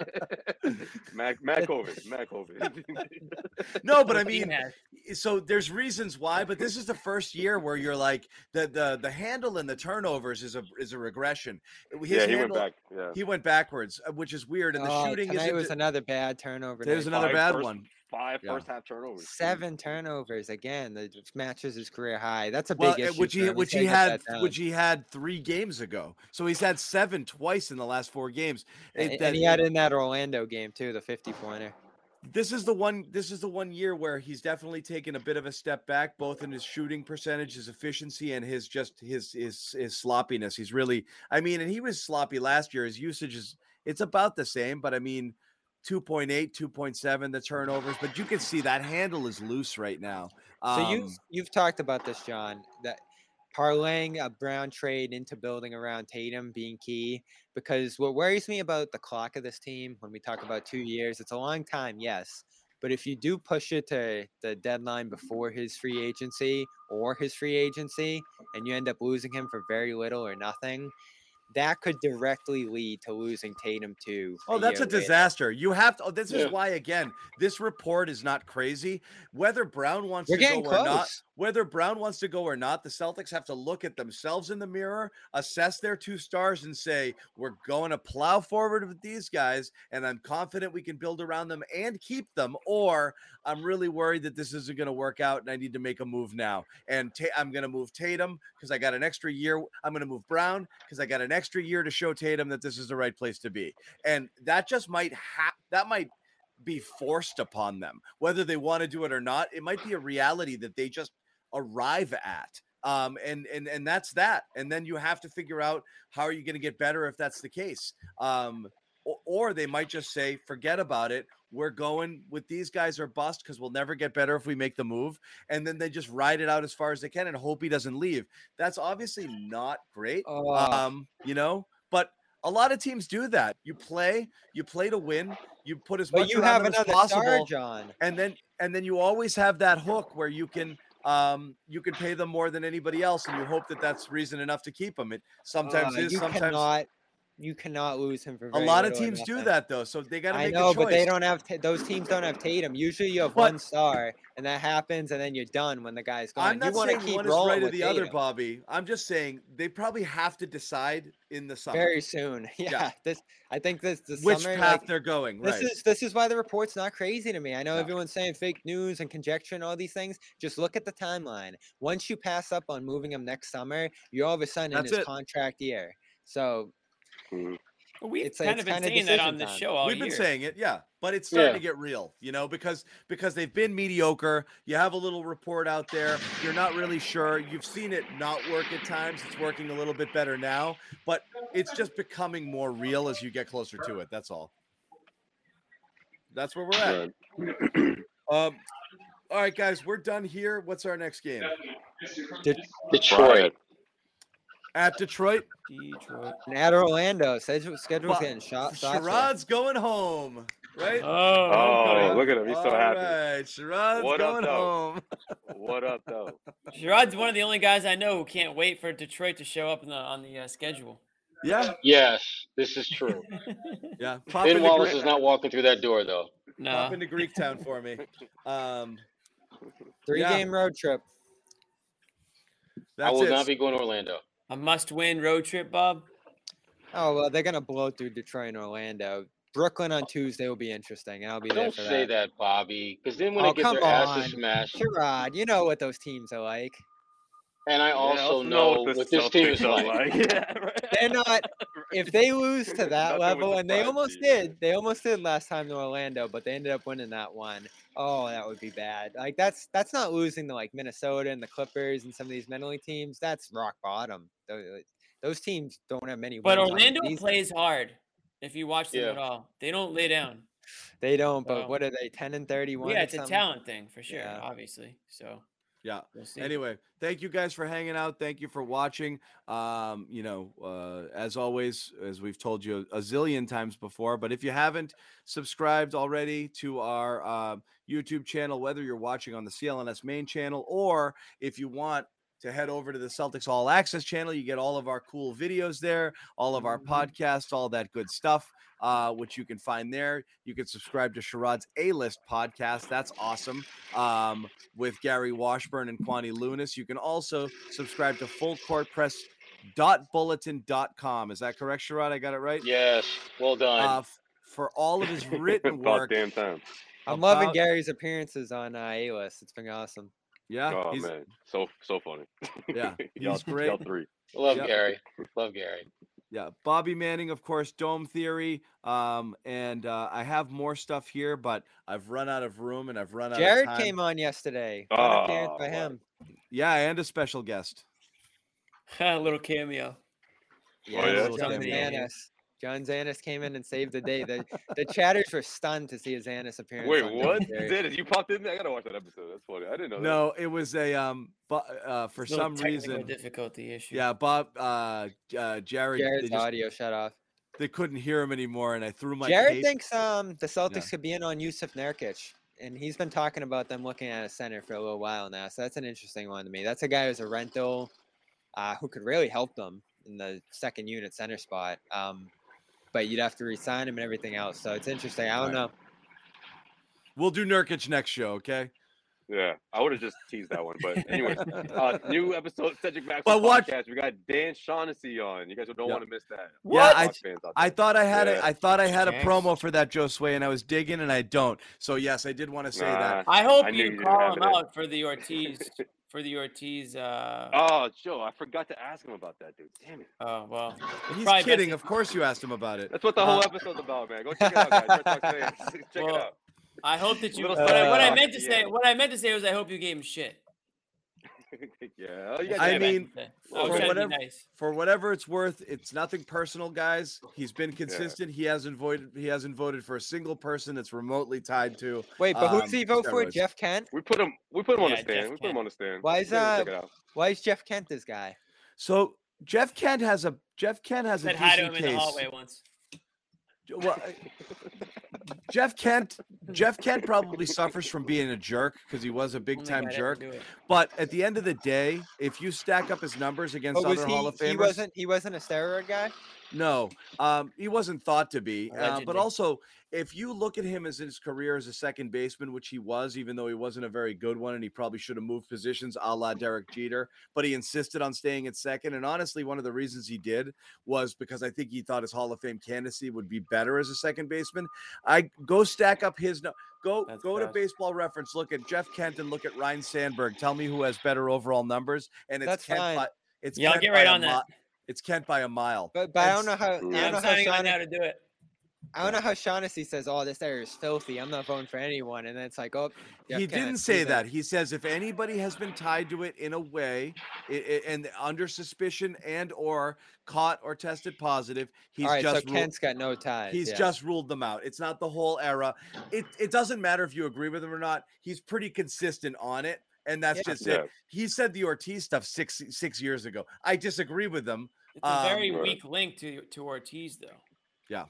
Speaker 1: Mac, Mac COVID, Mac COVID.
Speaker 2: no, but I mean,
Speaker 3: has-
Speaker 2: so there's reasons why, but this is the first year where you're like the the the handle and the turnovers is a is a regression. His
Speaker 1: yeah, he went back. Yeah,
Speaker 2: He went backwards, uh, which is weird, and the
Speaker 4: Oh,
Speaker 2: shooting
Speaker 4: tonight
Speaker 2: is
Speaker 4: was another bad turnover.
Speaker 2: there's
Speaker 4: night.
Speaker 2: another
Speaker 1: Five
Speaker 2: bad
Speaker 1: first-
Speaker 2: one.
Speaker 1: five
Speaker 2: Yeah.
Speaker 1: first half turnovers.
Speaker 4: Seven turnovers again. That matches his career high. That's a big
Speaker 2: Well, uh,
Speaker 4: issue.
Speaker 2: which he which he had which he had three games ago. So he's had seven twice in the last four games.
Speaker 4: and,
Speaker 2: It-
Speaker 4: and he had in that Orlando game too, the 50 pointer.
Speaker 2: This is the one this is the one year where he's definitely taken a bit of a step back both in his shooting percentage his efficiency and his just his his his sloppiness. He's really i mean and he was sloppy last year. His usage is it's about the same but i mean 2.8 2.7 the turnovers but you can see that handle is loose right now.
Speaker 4: So
Speaker 2: um,
Speaker 4: you've you've talked about this, John, that parlaying a Brown trade into building around Tatum being key. Because what worries me about the clock of this team when we talk about two years, it's a long time, yes. But if you do push it to the deadline before his free agency or his free agency, and you end up losing him for very little or nothing, that could directly lead to losing Tatum too.
Speaker 2: Oh, that's a
Speaker 4: year later.
Speaker 2: disaster. You have to. Oh, this
Speaker 5: Yeah.
Speaker 2: is why again, this report is not crazy. Whether Brown wants
Speaker 4: We're
Speaker 2: to go
Speaker 4: getting
Speaker 2: or not, whether Brown wants to go or not, the Celtics have to look at themselves in the mirror, assess their two stars, and say, "We're going to plow forward with these guys, and I'm confident we can build around them and keep them." Or I'm really worried that this isn't going to work out, and I need to make a move now. And Ta- I'm going to move Tatum because I got an extra year. I'm going to move Brown because I got an extra year to show Tatum that this is the right place to be. And that just might have that might be forced upon them, whether they want to do it or not. It might be a reality that they just arrive at. Um, and and and that's that. And then you have to figure out how are you going to get better if that's the case. Um, or, or they might just say, forget about it. We're going with these guys are bust because we'll never get better if we make the move. And then they just ride it out as far as they can and hope he doesn't leave. That's obviously not great.
Speaker 4: Oh.
Speaker 2: Um, you know, but a lot of teams do that. You play, you play to win. You put as
Speaker 4: But
Speaker 2: much
Speaker 4: you have
Speaker 2: them as
Speaker 4: another star, John.
Speaker 2: and then and then you always have that hook where you can um you can pay them more than anybody else and you hope that that's reason enough to keep them it sometimes
Speaker 4: Uh,
Speaker 2: is sometimes
Speaker 4: cannot you cannot lose him for
Speaker 2: a lot of teams do that though so they got to
Speaker 4: I
Speaker 2: make
Speaker 4: know,
Speaker 2: a choice
Speaker 4: but they don't have those teams don't have Tatum. Usually you have
Speaker 2: But-
Speaker 4: one star, and that happens, and then you're done when the guy's gone.
Speaker 2: i'm not
Speaker 4: want to
Speaker 2: saying
Speaker 4: keep
Speaker 2: one is right or the other bobby i'm just saying they probably have to decide in the summer
Speaker 4: very soon. [LAUGHS] Yeah,
Speaker 2: Yeah.
Speaker 4: this I think this the
Speaker 2: which
Speaker 4: summer.
Speaker 2: path
Speaker 4: like,
Speaker 2: they're going
Speaker 4: this
Speaker 2: right
Speaker 4: is this is why the report's not crazy to me. I know
Speaker 2: No.
Speaker 4: everyone's saying fake news and conjecture and all these things. Just look at the timeline. Once you pass up on moving him next summer, you're all of a sudden
Speaker 2: That's
Speaker 4: in his
Speaker 2: it.
Speaker 4: contract year. So
Speaker 3: Well, We've
Speaker 4: It's
Speaker 3: kind
Speaker 4: it's
Speaker 3: of been
Speaker 4: kinda
Speaker 3: saying that on the show all
Speaker 2: We've been saying it, yeah, but it's starting
Speaker 5: Yeah.
Speaker 2: to get real, you know, because because they've been mediocre. You have a little report out there. You're not really sure. You've seen it not work at times. It's working a little bit better now, but it's just becoming more real as you get closer to it. That's all. That's where we're at.
Speaker 1: Right.
Speaker 2: Um, all right, guys, we're done here. What's our next game?
Speaker 5: Detroit.
Speaker 2: At Detroit.
Speaker 3: Detroit.
Speaker 4: And at Orlando, schedule, schedule's
Speaker 2: Well,
Speaker 4: getting shot. shot
Speaker 2: Sherrod's going home, right?
Speaker 3: Oh,
Speaker 1: Oh, look at him. He's so
Speaker 2: All
Speaker 1: happy.
Speaker 2: right, Sherrod's
Speaker 1: What up,
Speaker 2: going
Speaker 1: though?
Speaker 2: home. [LAUGHS]
Speaker 1: What up, though?
Speaker 3: Sherrod's one of the only guys I know who can't wait for Detroit to show up in the, on the uh, schedule.
Speaker 2: Yeah,
Speaker 5: Yes, this is true. [LAUGHS]
Speaker 2: yeah. Pop
Speaker 5: Ben Wallace
Speaker 2: Greek,
Speaker 5: is not walking through that door, though.
Speaker 3: No.
Speaker 2: pop into Greek Town for me. Um,
Speaker 4: Three
Speaker 2: Yeah.
Speaker 4: game road trip.
Speaker 5: I will
Speaker 2: it.
Speaker 5: not be going to Orlando.
Speaker 3: A must win road trip, Bob.
Speaker 4: Oh well, they're gonna blow through Detroit and Orlando. Brooklyn on Tuesday will be interesting, and I'll be there
Speaker 5: Don't
Speaker 4: for
Speaker 5: say
Speaker 4: that.
Speaker 5: that, Bobby, because then when
Speaker 4: Oh,
Speaker 5: they get
Speaker 4: come
Speaker 5: their asses
Speaker 4: on.
Speaker 5: smashed,
Speaker 4: Sherrod, you know what those teams are like.
Speaker 5: and I
Speaker 1: Yeah,
Speaker 5: also
Speaker 1: I
Speaker 5: know
Speaker 1: what
Speaker 5: what this team is
Speaker 1: are
Speaker 5: like. [LAUGHS]
Speaker 1: yeah, [LAUGHS] right.
Speaker 4: They're not. [LAUGHS] If they lose to that level, and they almost
Speaker 1: me, yeah.
Speaker 4: did, they almost did last time to Orlando, but they ended up winning that one. Oh, that would be bad. Like that's that's not losing to like Minnesota and the Clippers and some of these mentally teams. That's rock bottom. Those, those teams don't have many.
Speaker 3: But
Speaker 4: wins on the
Speaker 3: Orlando
Speaker 4: season.
Speaker 3: plays hard. If you watch them
Speaker 5: Yeah.
Speaker 3: at all, they don't lay down.
Speaker 4: They don't. But
Speaker 3: So-
Speaker 4: what are they? Ten and thirty-one.
Speaker 3: yeah,
Speaker 4: or
Speaker 3: it's a talent thing for sure,
Speaker 4: Yeah.
Speaker 3: obviously. So
Speaker 2: Yeah.
Speaker 3: we'll.
Speaker 2: Anyway, thank you guys for hanging out. Thank you for watching. Um, you know, uh, as always, as we've told you a zillion times before, but if you haven't subscribed already to our uh, YouTube channel, whether you're watching on the CLNS main channel or if you want to head over to the Celtics All Access channel, you get all of our cool videos there, all of our podcasts, all that good stuff. Uh, which you can find there. You can subscribe to Sherrod's A List podcast. That's awesome. Um, with Gary Washburn and Kwani Lunis. You can also subscribe to fullcourtpress.bulletin.com. Is that correct, Sherrod? I got it right?
Speaker 5: Yes, well done.
Speaker 2: Uh, f- for all of his written [LAUGHS] work.
Speaker 1: damn time.
Speaker 4: I'm loving Gary's appearances on uh, A list. It's been awesome.
Speaker 2: Yeah,
Speaker 1: oh
Speaker 2: he's,
Speaker 1: man, so so funny.
Speaker 2: Yeah, [LAUGHS]
Speaker 1: y'all,
Speaker 2: he's great.
Speaker 1: Y'all three.
Speaker 5: Love
Speaker 2: yep.
Speaker 5: Gary. Love Gary.
Speaker 2: yeah. Bobby Manning, of course, Dome Theory. Um, and uh, I have more stuff here, but I've run out of room and I've run out
Speaker 4: Jared
Speaker 2: of time.
Speaker 4: came on yesterday.
Speaker 1: Oh,
Speaker 4: by
Speaker 1: wow.
Speaker 4: him.
Speaker 2: Yeah, and a special guest. [LAUGHS]
Speaker 3: a little cameo.
Speaker 1: yeah?
Speaker 2: little
Speaker 4: John
Speaker 2: cameo.
Speaker 4: Zannis. John Zannis came in and saved the day. The the chatters were stunned to see a Zannis appearance.
Speaker 1: Wait, what?
Speaker 4: Dome
Speaker 1: Did? You popped in there? I gotta watch that episode. That's funny. I didn't know that.
Speaker 2: No, it was a um, but uh, for some
Speaker 3: technical
Speaker 2: reason,
Speaker 3: difficulty issue.
Speaker 2: yeah, Bob, uh, uh, Jared, they,
Speaker 4: Jared's
Speaker 2: just,
Speaker 4: audio shut off.
Speaker 2: they couldn't hear him anymore, and I threw my
Speaker 4: Jared
Speaker 2: cape-
Speaker 4: thinks um the Celtics could be in on Jusuf Nurkic, and he's been talking about them looking at a center for a little while now. So that's an interesting one to me. That's a guy who's a rental, uh, who could really help them in the second unit center spot. Um, but you'd have to resign him and everything else. So it's interesting. I don't
Speaker 2: Right.
Speaker 4: know.
Speaker 2: We'll do Nurkic next show, okay?
Speaker 1: Yeah, I would have just teased that one. But anyways, [LAUGHS] uh, new episode Cedric Maxwell
Speaker 2: But what-
Speaker 1: podcast. We got Dan Shaughnessy on. You guys don't
Speaker 2: Yeah.
Speaker 1: want to miss that.
Speaker 2: Yeah, I-
Speaker 1: Fox fans out
Speaker 2: I thought I had
Speaker 1: Yeah.
Speaker 2: a I thought I had a
Speaker 3: Thanks.
Speaker 2: promo for that Josue, and I was digging, and I don't. So yes, I did want to say that.
Speaker 3: I hope
Speaker 1: I
Speaker 3: you
Speaker 1: you
Speaker 3: call
Speaker 1: have
Speaker 3: him
Speaker 1: it
Speaker 3: out for the Ortiz [LAUGHS] for the Ortiz. Uh,
Speaker 1: Oh, Joe, I forgot to ask him about that, dude. Damn it.
Speaker 3: oh well.
Speaker 2: He's
Speaker 3: probably best
Speaker 2: kidding. Of course, you asked him about it.
Speaker 1: That's what the whole
Speaker 2: Uh,
Speaker 1: episode's about, man. Go check it out, guys. Red Sox fans. check
Speaker 3: Well,
Speaker 1: it out.
Speaker 3: I hope that you.
Speaker 1: Little
Speaker 3: What I, what I meant to say,
Speaker 1: yeah.
Speaker 3: what I meant to say was, I hope you gave him shit. [LAUGHS]
Speaker 1: yeah. Oh, you guys
Speaker 2: I mean,
Speaker 3: I
Speaker 2: for whatever-
Speaker 3: nice.
Speaker 2: For whatever it's worth, it's nothing personal, guys. He's been consistent. He hasn't voted. He hasn't voted for a single person that's remotely tied to.
Speaker 4: Wait, but who
Speaker 2: Um,
Speaker 4: does he vote for? Jeff Kent?
Speaker 1: we put him. We put him on the stand.
Speaker 3: Jeff
Speaker 1: we put him on the stand.
Speaker 4: Why is,
Speaker 1: guys
Speaker 4: uh,
Speaker 1: check it out.
Speaker 4: Why is Jeff Kent this guy?
Speaker 2: So Jeff Kent has a Jeff Kent has a
Speaker 3: Said hi to him
Speaker 2: decent
Speaker 3: in the hallway once.
Speaker 2: Well, I- [LAUGHS] Jeff Kent Jeff Kent [LAUGHS] probably suffers from being a jerk because he was a big time
Speaker 3: guy
Speaker 2: jerk. But at the end of the day, if you stack up his numbers against
Speaker 4: But was
Speaker 2: other
Speaker 4: he,
Speaker 2: Hall of Famers,
Speaker 4: he wasn't he wasn't a steroid guy?
Speaker 2: No, um, he wasn't thought to be. Uh, but also, if you look at him as his career as a second baseman, which he was, even though he wasn't a very good one, and he probably should have moved positions, a la Derek Jeter, but he insisted on staying at second. And honestly, one of the reasons he did was because I think he thought his Hall of Fame candidacy would be better as a second baseman. I go stack up his no. Go
Speaker 3: That's
Speaker 2: go to. Baseball Reference. Look at Jeff Kent and look at Ryne Sandberg. Tell me who has better overall numbers. And it's
Speaker 4: That's
Speaker 2: Kent by- it's
Speaker 3: Yeah, I'll get right on that.
Speaker 2: mi- It's Kent by a mile.
Speaker 4: But but I don't know how I
Speaker 1: mm.
Speaker 4: don't
Speaker 3: yeah,
Speaker 4: know
Speaker 3: I'm
Speaker 4: how
Speaker 3: signing on now
Speaker 4: Shaughnessy,
Speaker 3: to do it.
Speaker 4: I don't know how Shaughnessy says, "Oh, this area is filthy. I'm not voting for anyone," and then it's like, "Oh, Jeff
Speaker 2: he
Speaker 4: Kent,
Speaker 2: didn't say
Speaker 4: in."
Speaker 2: that. He says if anybody has been tied to it in a way i- i- and under suspicion and or caught or tested positive, he's
Speaker 4: All right, so
Speaker 2: just ruled,
Speaker 4: Kent's got no ties.
Speaker 2: he's
Speaker 4: yeah.
Speaker 2: just ruled them out. It's not the whole era. It it doesn't matter if you agree with him or not. He's pretty consistent on it, and that's
Speaker 4: Yeah.
Speaker 2: just
Speaker 1: Yeah.
Speaker 2: it. He said the Ortiz stuff six six years ago. I disagree with them.
Speaker 3: It's a very
Speaker 2: Um,
Speaker 3: weak link to to Ortiz, though.
Speaker 2: Yeah.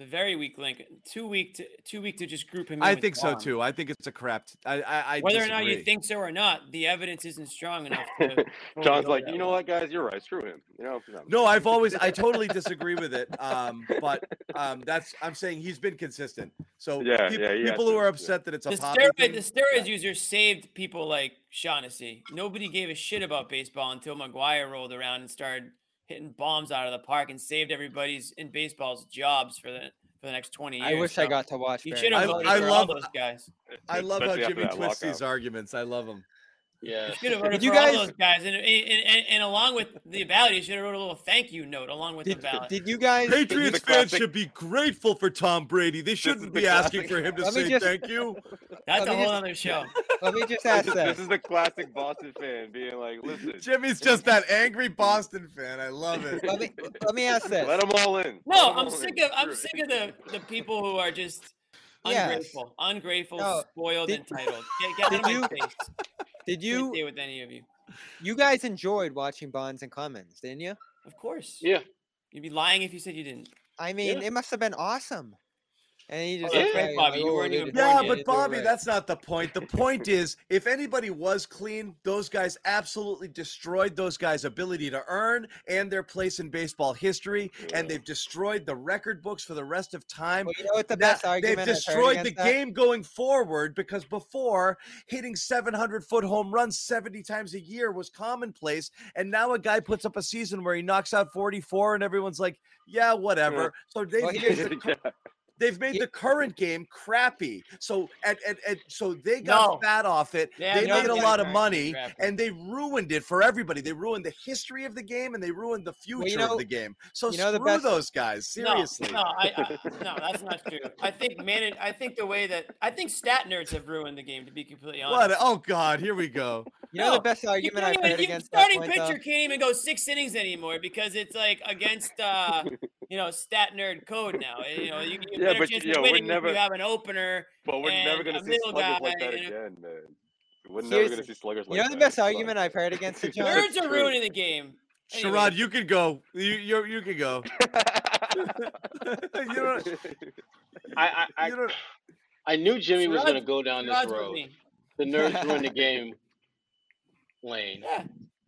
Speaker 3: It's a very weak link. Too weak to too weak to just group him.
Speaker 2: I think so
Speaker 3: Vaughn.
Speaker 2: too. I think it's a crap. T- I I, I
Speaker 3: Whether or not you think so or not, the evidence isn't strong enough. To [LAUGHS]
Speaker 1: John's like, you know what, guys, you're right. Screw him. You know.
Speaker 2: No, I've always I totally disagree with it. Um, but um, that's I'm saying he's been consistent. So
Speaker 1: Yeah,
Speaker 2: peop-
Speaker 1: yeah, he has
Speaker 2: people who
Speaker 1: been,
Speaker 2: are
Speaker 1: yeah.
Speaker 2: upset that it's a
Speaker 3: The steroid,
Speaker 2: thing,
Speaker 3: the steroids user saved people like Shaughnessy. Nobody gave a shit about baseball until McGwire rolled around and started hitting bombs out of the park and saved everybody's in baseball's jobs for the for the next twenty years.
Speaker 4: I wish I got to watch.
Speaker 3: You
Speaker 4: Barry
Speaker 3: should have
Speaker 2: I-
Speaker 4: Bonds.
Speaker 3: voted
Speaker 2: I
Speaker 3: for
Speaker 2: love-
Speaker 3: all those guys.
Speaker 2: I love how
Speaker 1: Especially after
Speaker 2: Jimmy
Speaker 1: that
Speaker 2: twists these arguments. I love them.
Speaker 5: Yeah.
Speaker 3: You should have voted
Speaker 4: Did you
Speaker 3: for all
Speaker 4: guys-
Speaker 3: those guys, and, and, and, and along with the ballot, you should have wrote a little thank you note along with
Speaker 4: Did,
Speaker 3: the ballot.
Speaker 4: did you guys?
Speaker 2: Patriots fans
Speaker 1: classic-
Speaker 2: should be grateful for Tom Brady. They shouldn't
Speaker 1: is
Speaker 2: be
Speaker 1: the
Speaker 2: asking for him to
Speaker 4: Let
Speaker 2: say
Speaker 4: just-
Speaker 2: thank you. [LAUGHS]
Speaker 3: That's
Speaker 4: let
Speaker 3: a
Speaker 4: me
Speaker 3: whole
Speaker 4: just-
Speaker 3: other show. [LAUGHS]
Speaker 4: Let me just [LAUGHS] ask
Speaker 1: is,
Speaker 4: this.
Speaker 1: this is the classic Boston fan being like, listen,
Speaker 2: Jimmy's just that angry Boston fan. I love it.
Speaker 4: Let me let me ask this.
Speaker 1: let them all in.
Speaker 3: No, I'm sick
Speaker 1: in.
Speaker 3: of I'm sick of the the people who are just
Speaker 4: Yes.
Speaker 3: ungrateful, ungrateful,
Speaker 4: No,
Speaker 3: spoiled,
Speaker 4: did-
Speaker 3: entitled. Get, get
Speaker 4: did
Speaker 3: out of
Speaker 4: you-
Speaker 3: my face.
Speaker 4: Did you
Speaker 3: stay with any of you?
Speaker 4: you guys enjoyed watching Bonds and Clemens, didn't you?
Speaker 3: Of course.
Speaker 5: Yeah.
Speaker 3: You'd be lying if you said you didn't.
Speaker 4: I mean,
Speaker 5: Yeah.
Speaker 4: it must have been awesome. And he just
Speaker 3: that's
Speaker 4: like,
Speaker 3: right, Bobby, you
Speaker 4: oh,
Speaker 3: weren't even
Speaker 2: Yeah, but Bobby,
Speaker 4: right."
Speaker 2: that's not the point. The point [LAUGHS] is, if anybody was clean, those guys absolutely destroyed those guys' ability to earn and their place in baseball history, and they've destroyed the record books for the rest of time.
Speaker 4: Well, you know what the
Speaker 2: Now,
Speaker 4: best argument
Speaker 2: they've destroyed the
Speaker 4: that?
Speaker 2: game going forward because before hitting 700 foot home runs 70 times a year was commonplace and now a guy puts up a season where he knocks out 44 and everyone's like yeah whatever so they've
Speaker 4: Well, [LAUGHS]
Speaker 2: made
Speaker 4: here's
Speaker 2: the,
Speaker 1: Yeah.
Speaker 2: cur- they've made
Speaker 4: Here-
Speaker 2: the current game crappy so and, and, and so they got
Speaker 3: No.
Speaker 2: fat off it
Speaker 3: Yeah,
Speaker 2: they
Speaker 3: no,
Speaker 2: made a lot of money
Speaker 3: crappy.
Speaker 2: and they ruined it for everybody they ruined the history of the game and they ruined the future
Speaker 4: know-
Speaker 2: of the game so
Speaker 4: you know
Speaker 2: screw
Speaker 4: best-
Speaker 2: those guys seriously
Speaker 3: No, no, I, I, [LAUGHS] no, that's not true. I think man, I think the way that I think stat nerds have ruined the game. To be completely honest.
Speaker 2: what oh god here we go
Speaker 4: You know
Speaker 3: No,
Speaker 4: the best argument I've heard
Speaker 3: you-
Speaker 4: against that
Speaker 3: starting pitcher
Speaker 4: though?
Speaker 3: can't even go six innings anymore because it's like against uh you know stat nerd code now. Eh, You know you, you
Speaker 1: Yeah,
Speaker 3: better
Speaker 1: but
Speaker 3: chance
Speaker 1: you know, we're
Speaker 3: winning if
Speaker 1: never-
Speaker 3: you have an opener.
Speaker 1: But we're never gonna see
Speaker 3: middle
Speaker 1: sluggers like that
Speaker 3: and a-
Speaker 1: again, man. We're never gonna see sluggers like
Speaker 4: You know the best argument I've heard against the [LAUGHS] John?
Speaker 3: Nerds are ruining the game. Anyway,
Speaker 2: Sherrod, you could go. You you you can go. [LAUGHS] you don't.
Speaker 5: I I, I,
Speaker 2: You don't.
Speaker 5: I knew Jimmy was going to go down this
Speaker 3: Sherrod's with
Speaker 5: road. The nerds ruined the [LAUGHS] game lane.
Speaker 3: Yeah,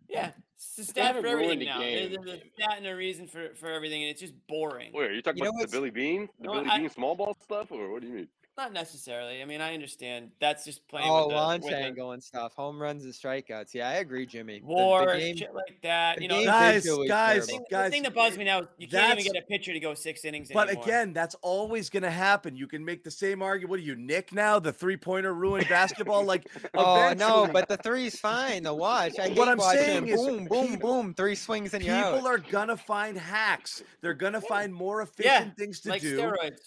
Speaker 3: yeah. It's the
Speaker 5: They
Speaker 3: stat for everything now.
Speaker 5: game.
Speaker 3: There's, there's a stat and a reason for, for everything, and it's just boring.
Speaker 1: Wait, are you talking
Speaker 4: You
Speaker 1: about the
Speaker 4: what's-
Speaker 1: Billy Beane, the
Speaker 3: No,
Speaker 1: Billy
Speaker 3: I-
Speaker 1: Bean small ball stuff, or what do you mean?
Speaker 3: Not necessarily. I mean, I understand. That's just playing
Speaker 4: Oh,
Speaker 3: with the,
Speaker 4: launch
Speaker 3: with the
Speaker 4: angle and stuff, home runs and strikeouts. Yeah, I agree, Jimmy. The- the
Speaker 3: war,
Speaker 4: game-
Speaker 3: shit like that. You know,
Speaker 4: game
Speaker 3: the
Speaker 2: Guys,
Speaker 4: visually is
Speaker 2: guys,
Speaker 3: thing, the thing that bugs me now is you can't even get a pitcher to go six innings
Speaker 2: But
Speaker 3: anymore.
Speaker 2: again, that's always going to happen. You can make the same argument. What are you, Nick? Now the three pointer ruined basketball. Like,
Speaker 4: Oh no, but the three's fine to watch. I hate [LAUGHS]
Speaker 2: What I'm
Speaker 4: watching
Speaker 2: saying is
Speaker 4: boom, boom,
Speaker 2: people-
Speaker 4: boom, three swings and you're out.
Speaker 2: people are gonna find hacks. They're gonna find more
Speaker 3: yeah,
Speaker 2: efficient things to do.
Speaker 3: like
Speaker 2: do.
Speaker 3: steroids.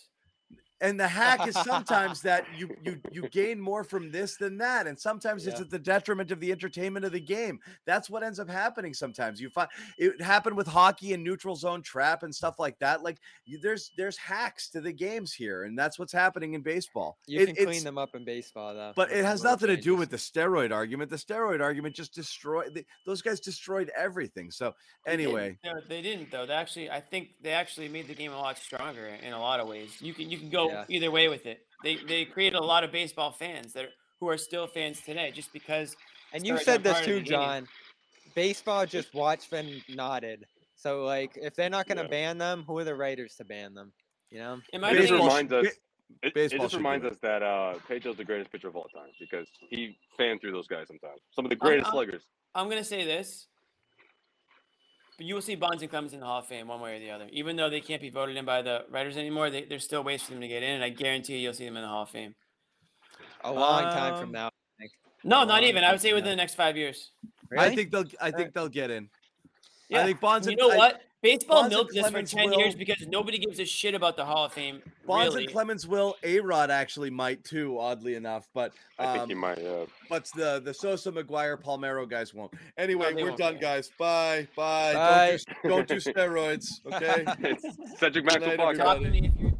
Speaker 2: And the hack is sometimes that you you you gain more from this than that, and sometimes it's at the detriment of the entertainment of the game. That's what ends up happening sometimes. You find it happened with hockey and neutral zone trap and stuff like that. Like you, there's there's hacks to the games here, and that's what's happening in baseball.
Speaker 4: You
Speaker 2: It-
Speaker 4: can clean them up in baseball though.
Speaker 2: But it has nothing to do with the steroid argument. The steroid argument just destroyed the, those guys destroyed everything. So
Speaker 3: They didn't,
Speaker 2: anyway,
Speaker 3: no, they didn't though. They actually, I think they actually made the game a lot stronger in a lot of ways. You can you can go
Speaker 4: Yeah.
Speaker 3: either way with it. They they created a lot of baseball fans that are, who are still fans today, just because.
Speaker 4: And you said this too,
Speaker 3: the game.
Speaker 4: John. Baseball just watched and nodded. So like, if they're not gonna
Speaker 1: Yeah.
Speaker 4: ban them, who are the writers to ban them? You know?
Speaker 3: In my
Speaker 1: It just reminds us. It, it just
Speaker 2: should
Speaker 1: reminds us that uh, Pedro's the greatest pitcher of all time because he fanned through those guys sometimes. Some of the
Speaker 3: I'm-
Speaker 1: greatest
Speaker 3: I'm-
Speaker 1: sluggers.
Speaker 3: I'm gonna say this. But you will see Bonds and Clemens in the Hall of Fame one way or the other. Even though they can't be voted in by the writers anymore, they, there's still ways for them to get in, and I guarantee you you'll see them in the Hall of Fame.
Speaker 4: A long time
Speaker 2: Um,
Speaker 4: from now.
Speaker 3: No, not even. I would say within
Speaker 4: now.
Speaker 3: the next five years.
Speaker 2: I think they'll I think they'll get in.
Speaker 3: Yeah.
Speaker 2: I think Bonds.
Speaker 3: you
Speaker 2: and,
Speaker 3: know
Speaker 2: I-
Speaker 3: what? Baseball
Speaker 2: Bonds
Speaker 3: milked this for 10
Speaker 2: will-
Speaker 3: years because nobody gives a shit about the Hall of Fame.
Speaker 2: Bonds
Speaker 3: really.
Speaker 2: and Clemens will. A Rod actually might too, oddly enough. But
Speaker 1: I think
Speaker 2: um,
Speaker 1: he might. Yeah.
Speaker 2: but the the Sosa McGwire Palmeiro guys won't. Anyway,
Speaker 3: they
Speaker 2: we're
Speaker 3: won't,
Speaker 2: done,
Speaker 3: yeah.
Speaker 2: guys. Bye. Bye.
Speaker 4: Bye.
Speaker 2: Don't, do, don't [LAUGHS] do steroids. Okay.
Speaker 1: Cedric Maxwell
Speaker 2: night,
Speaker 1: podcast.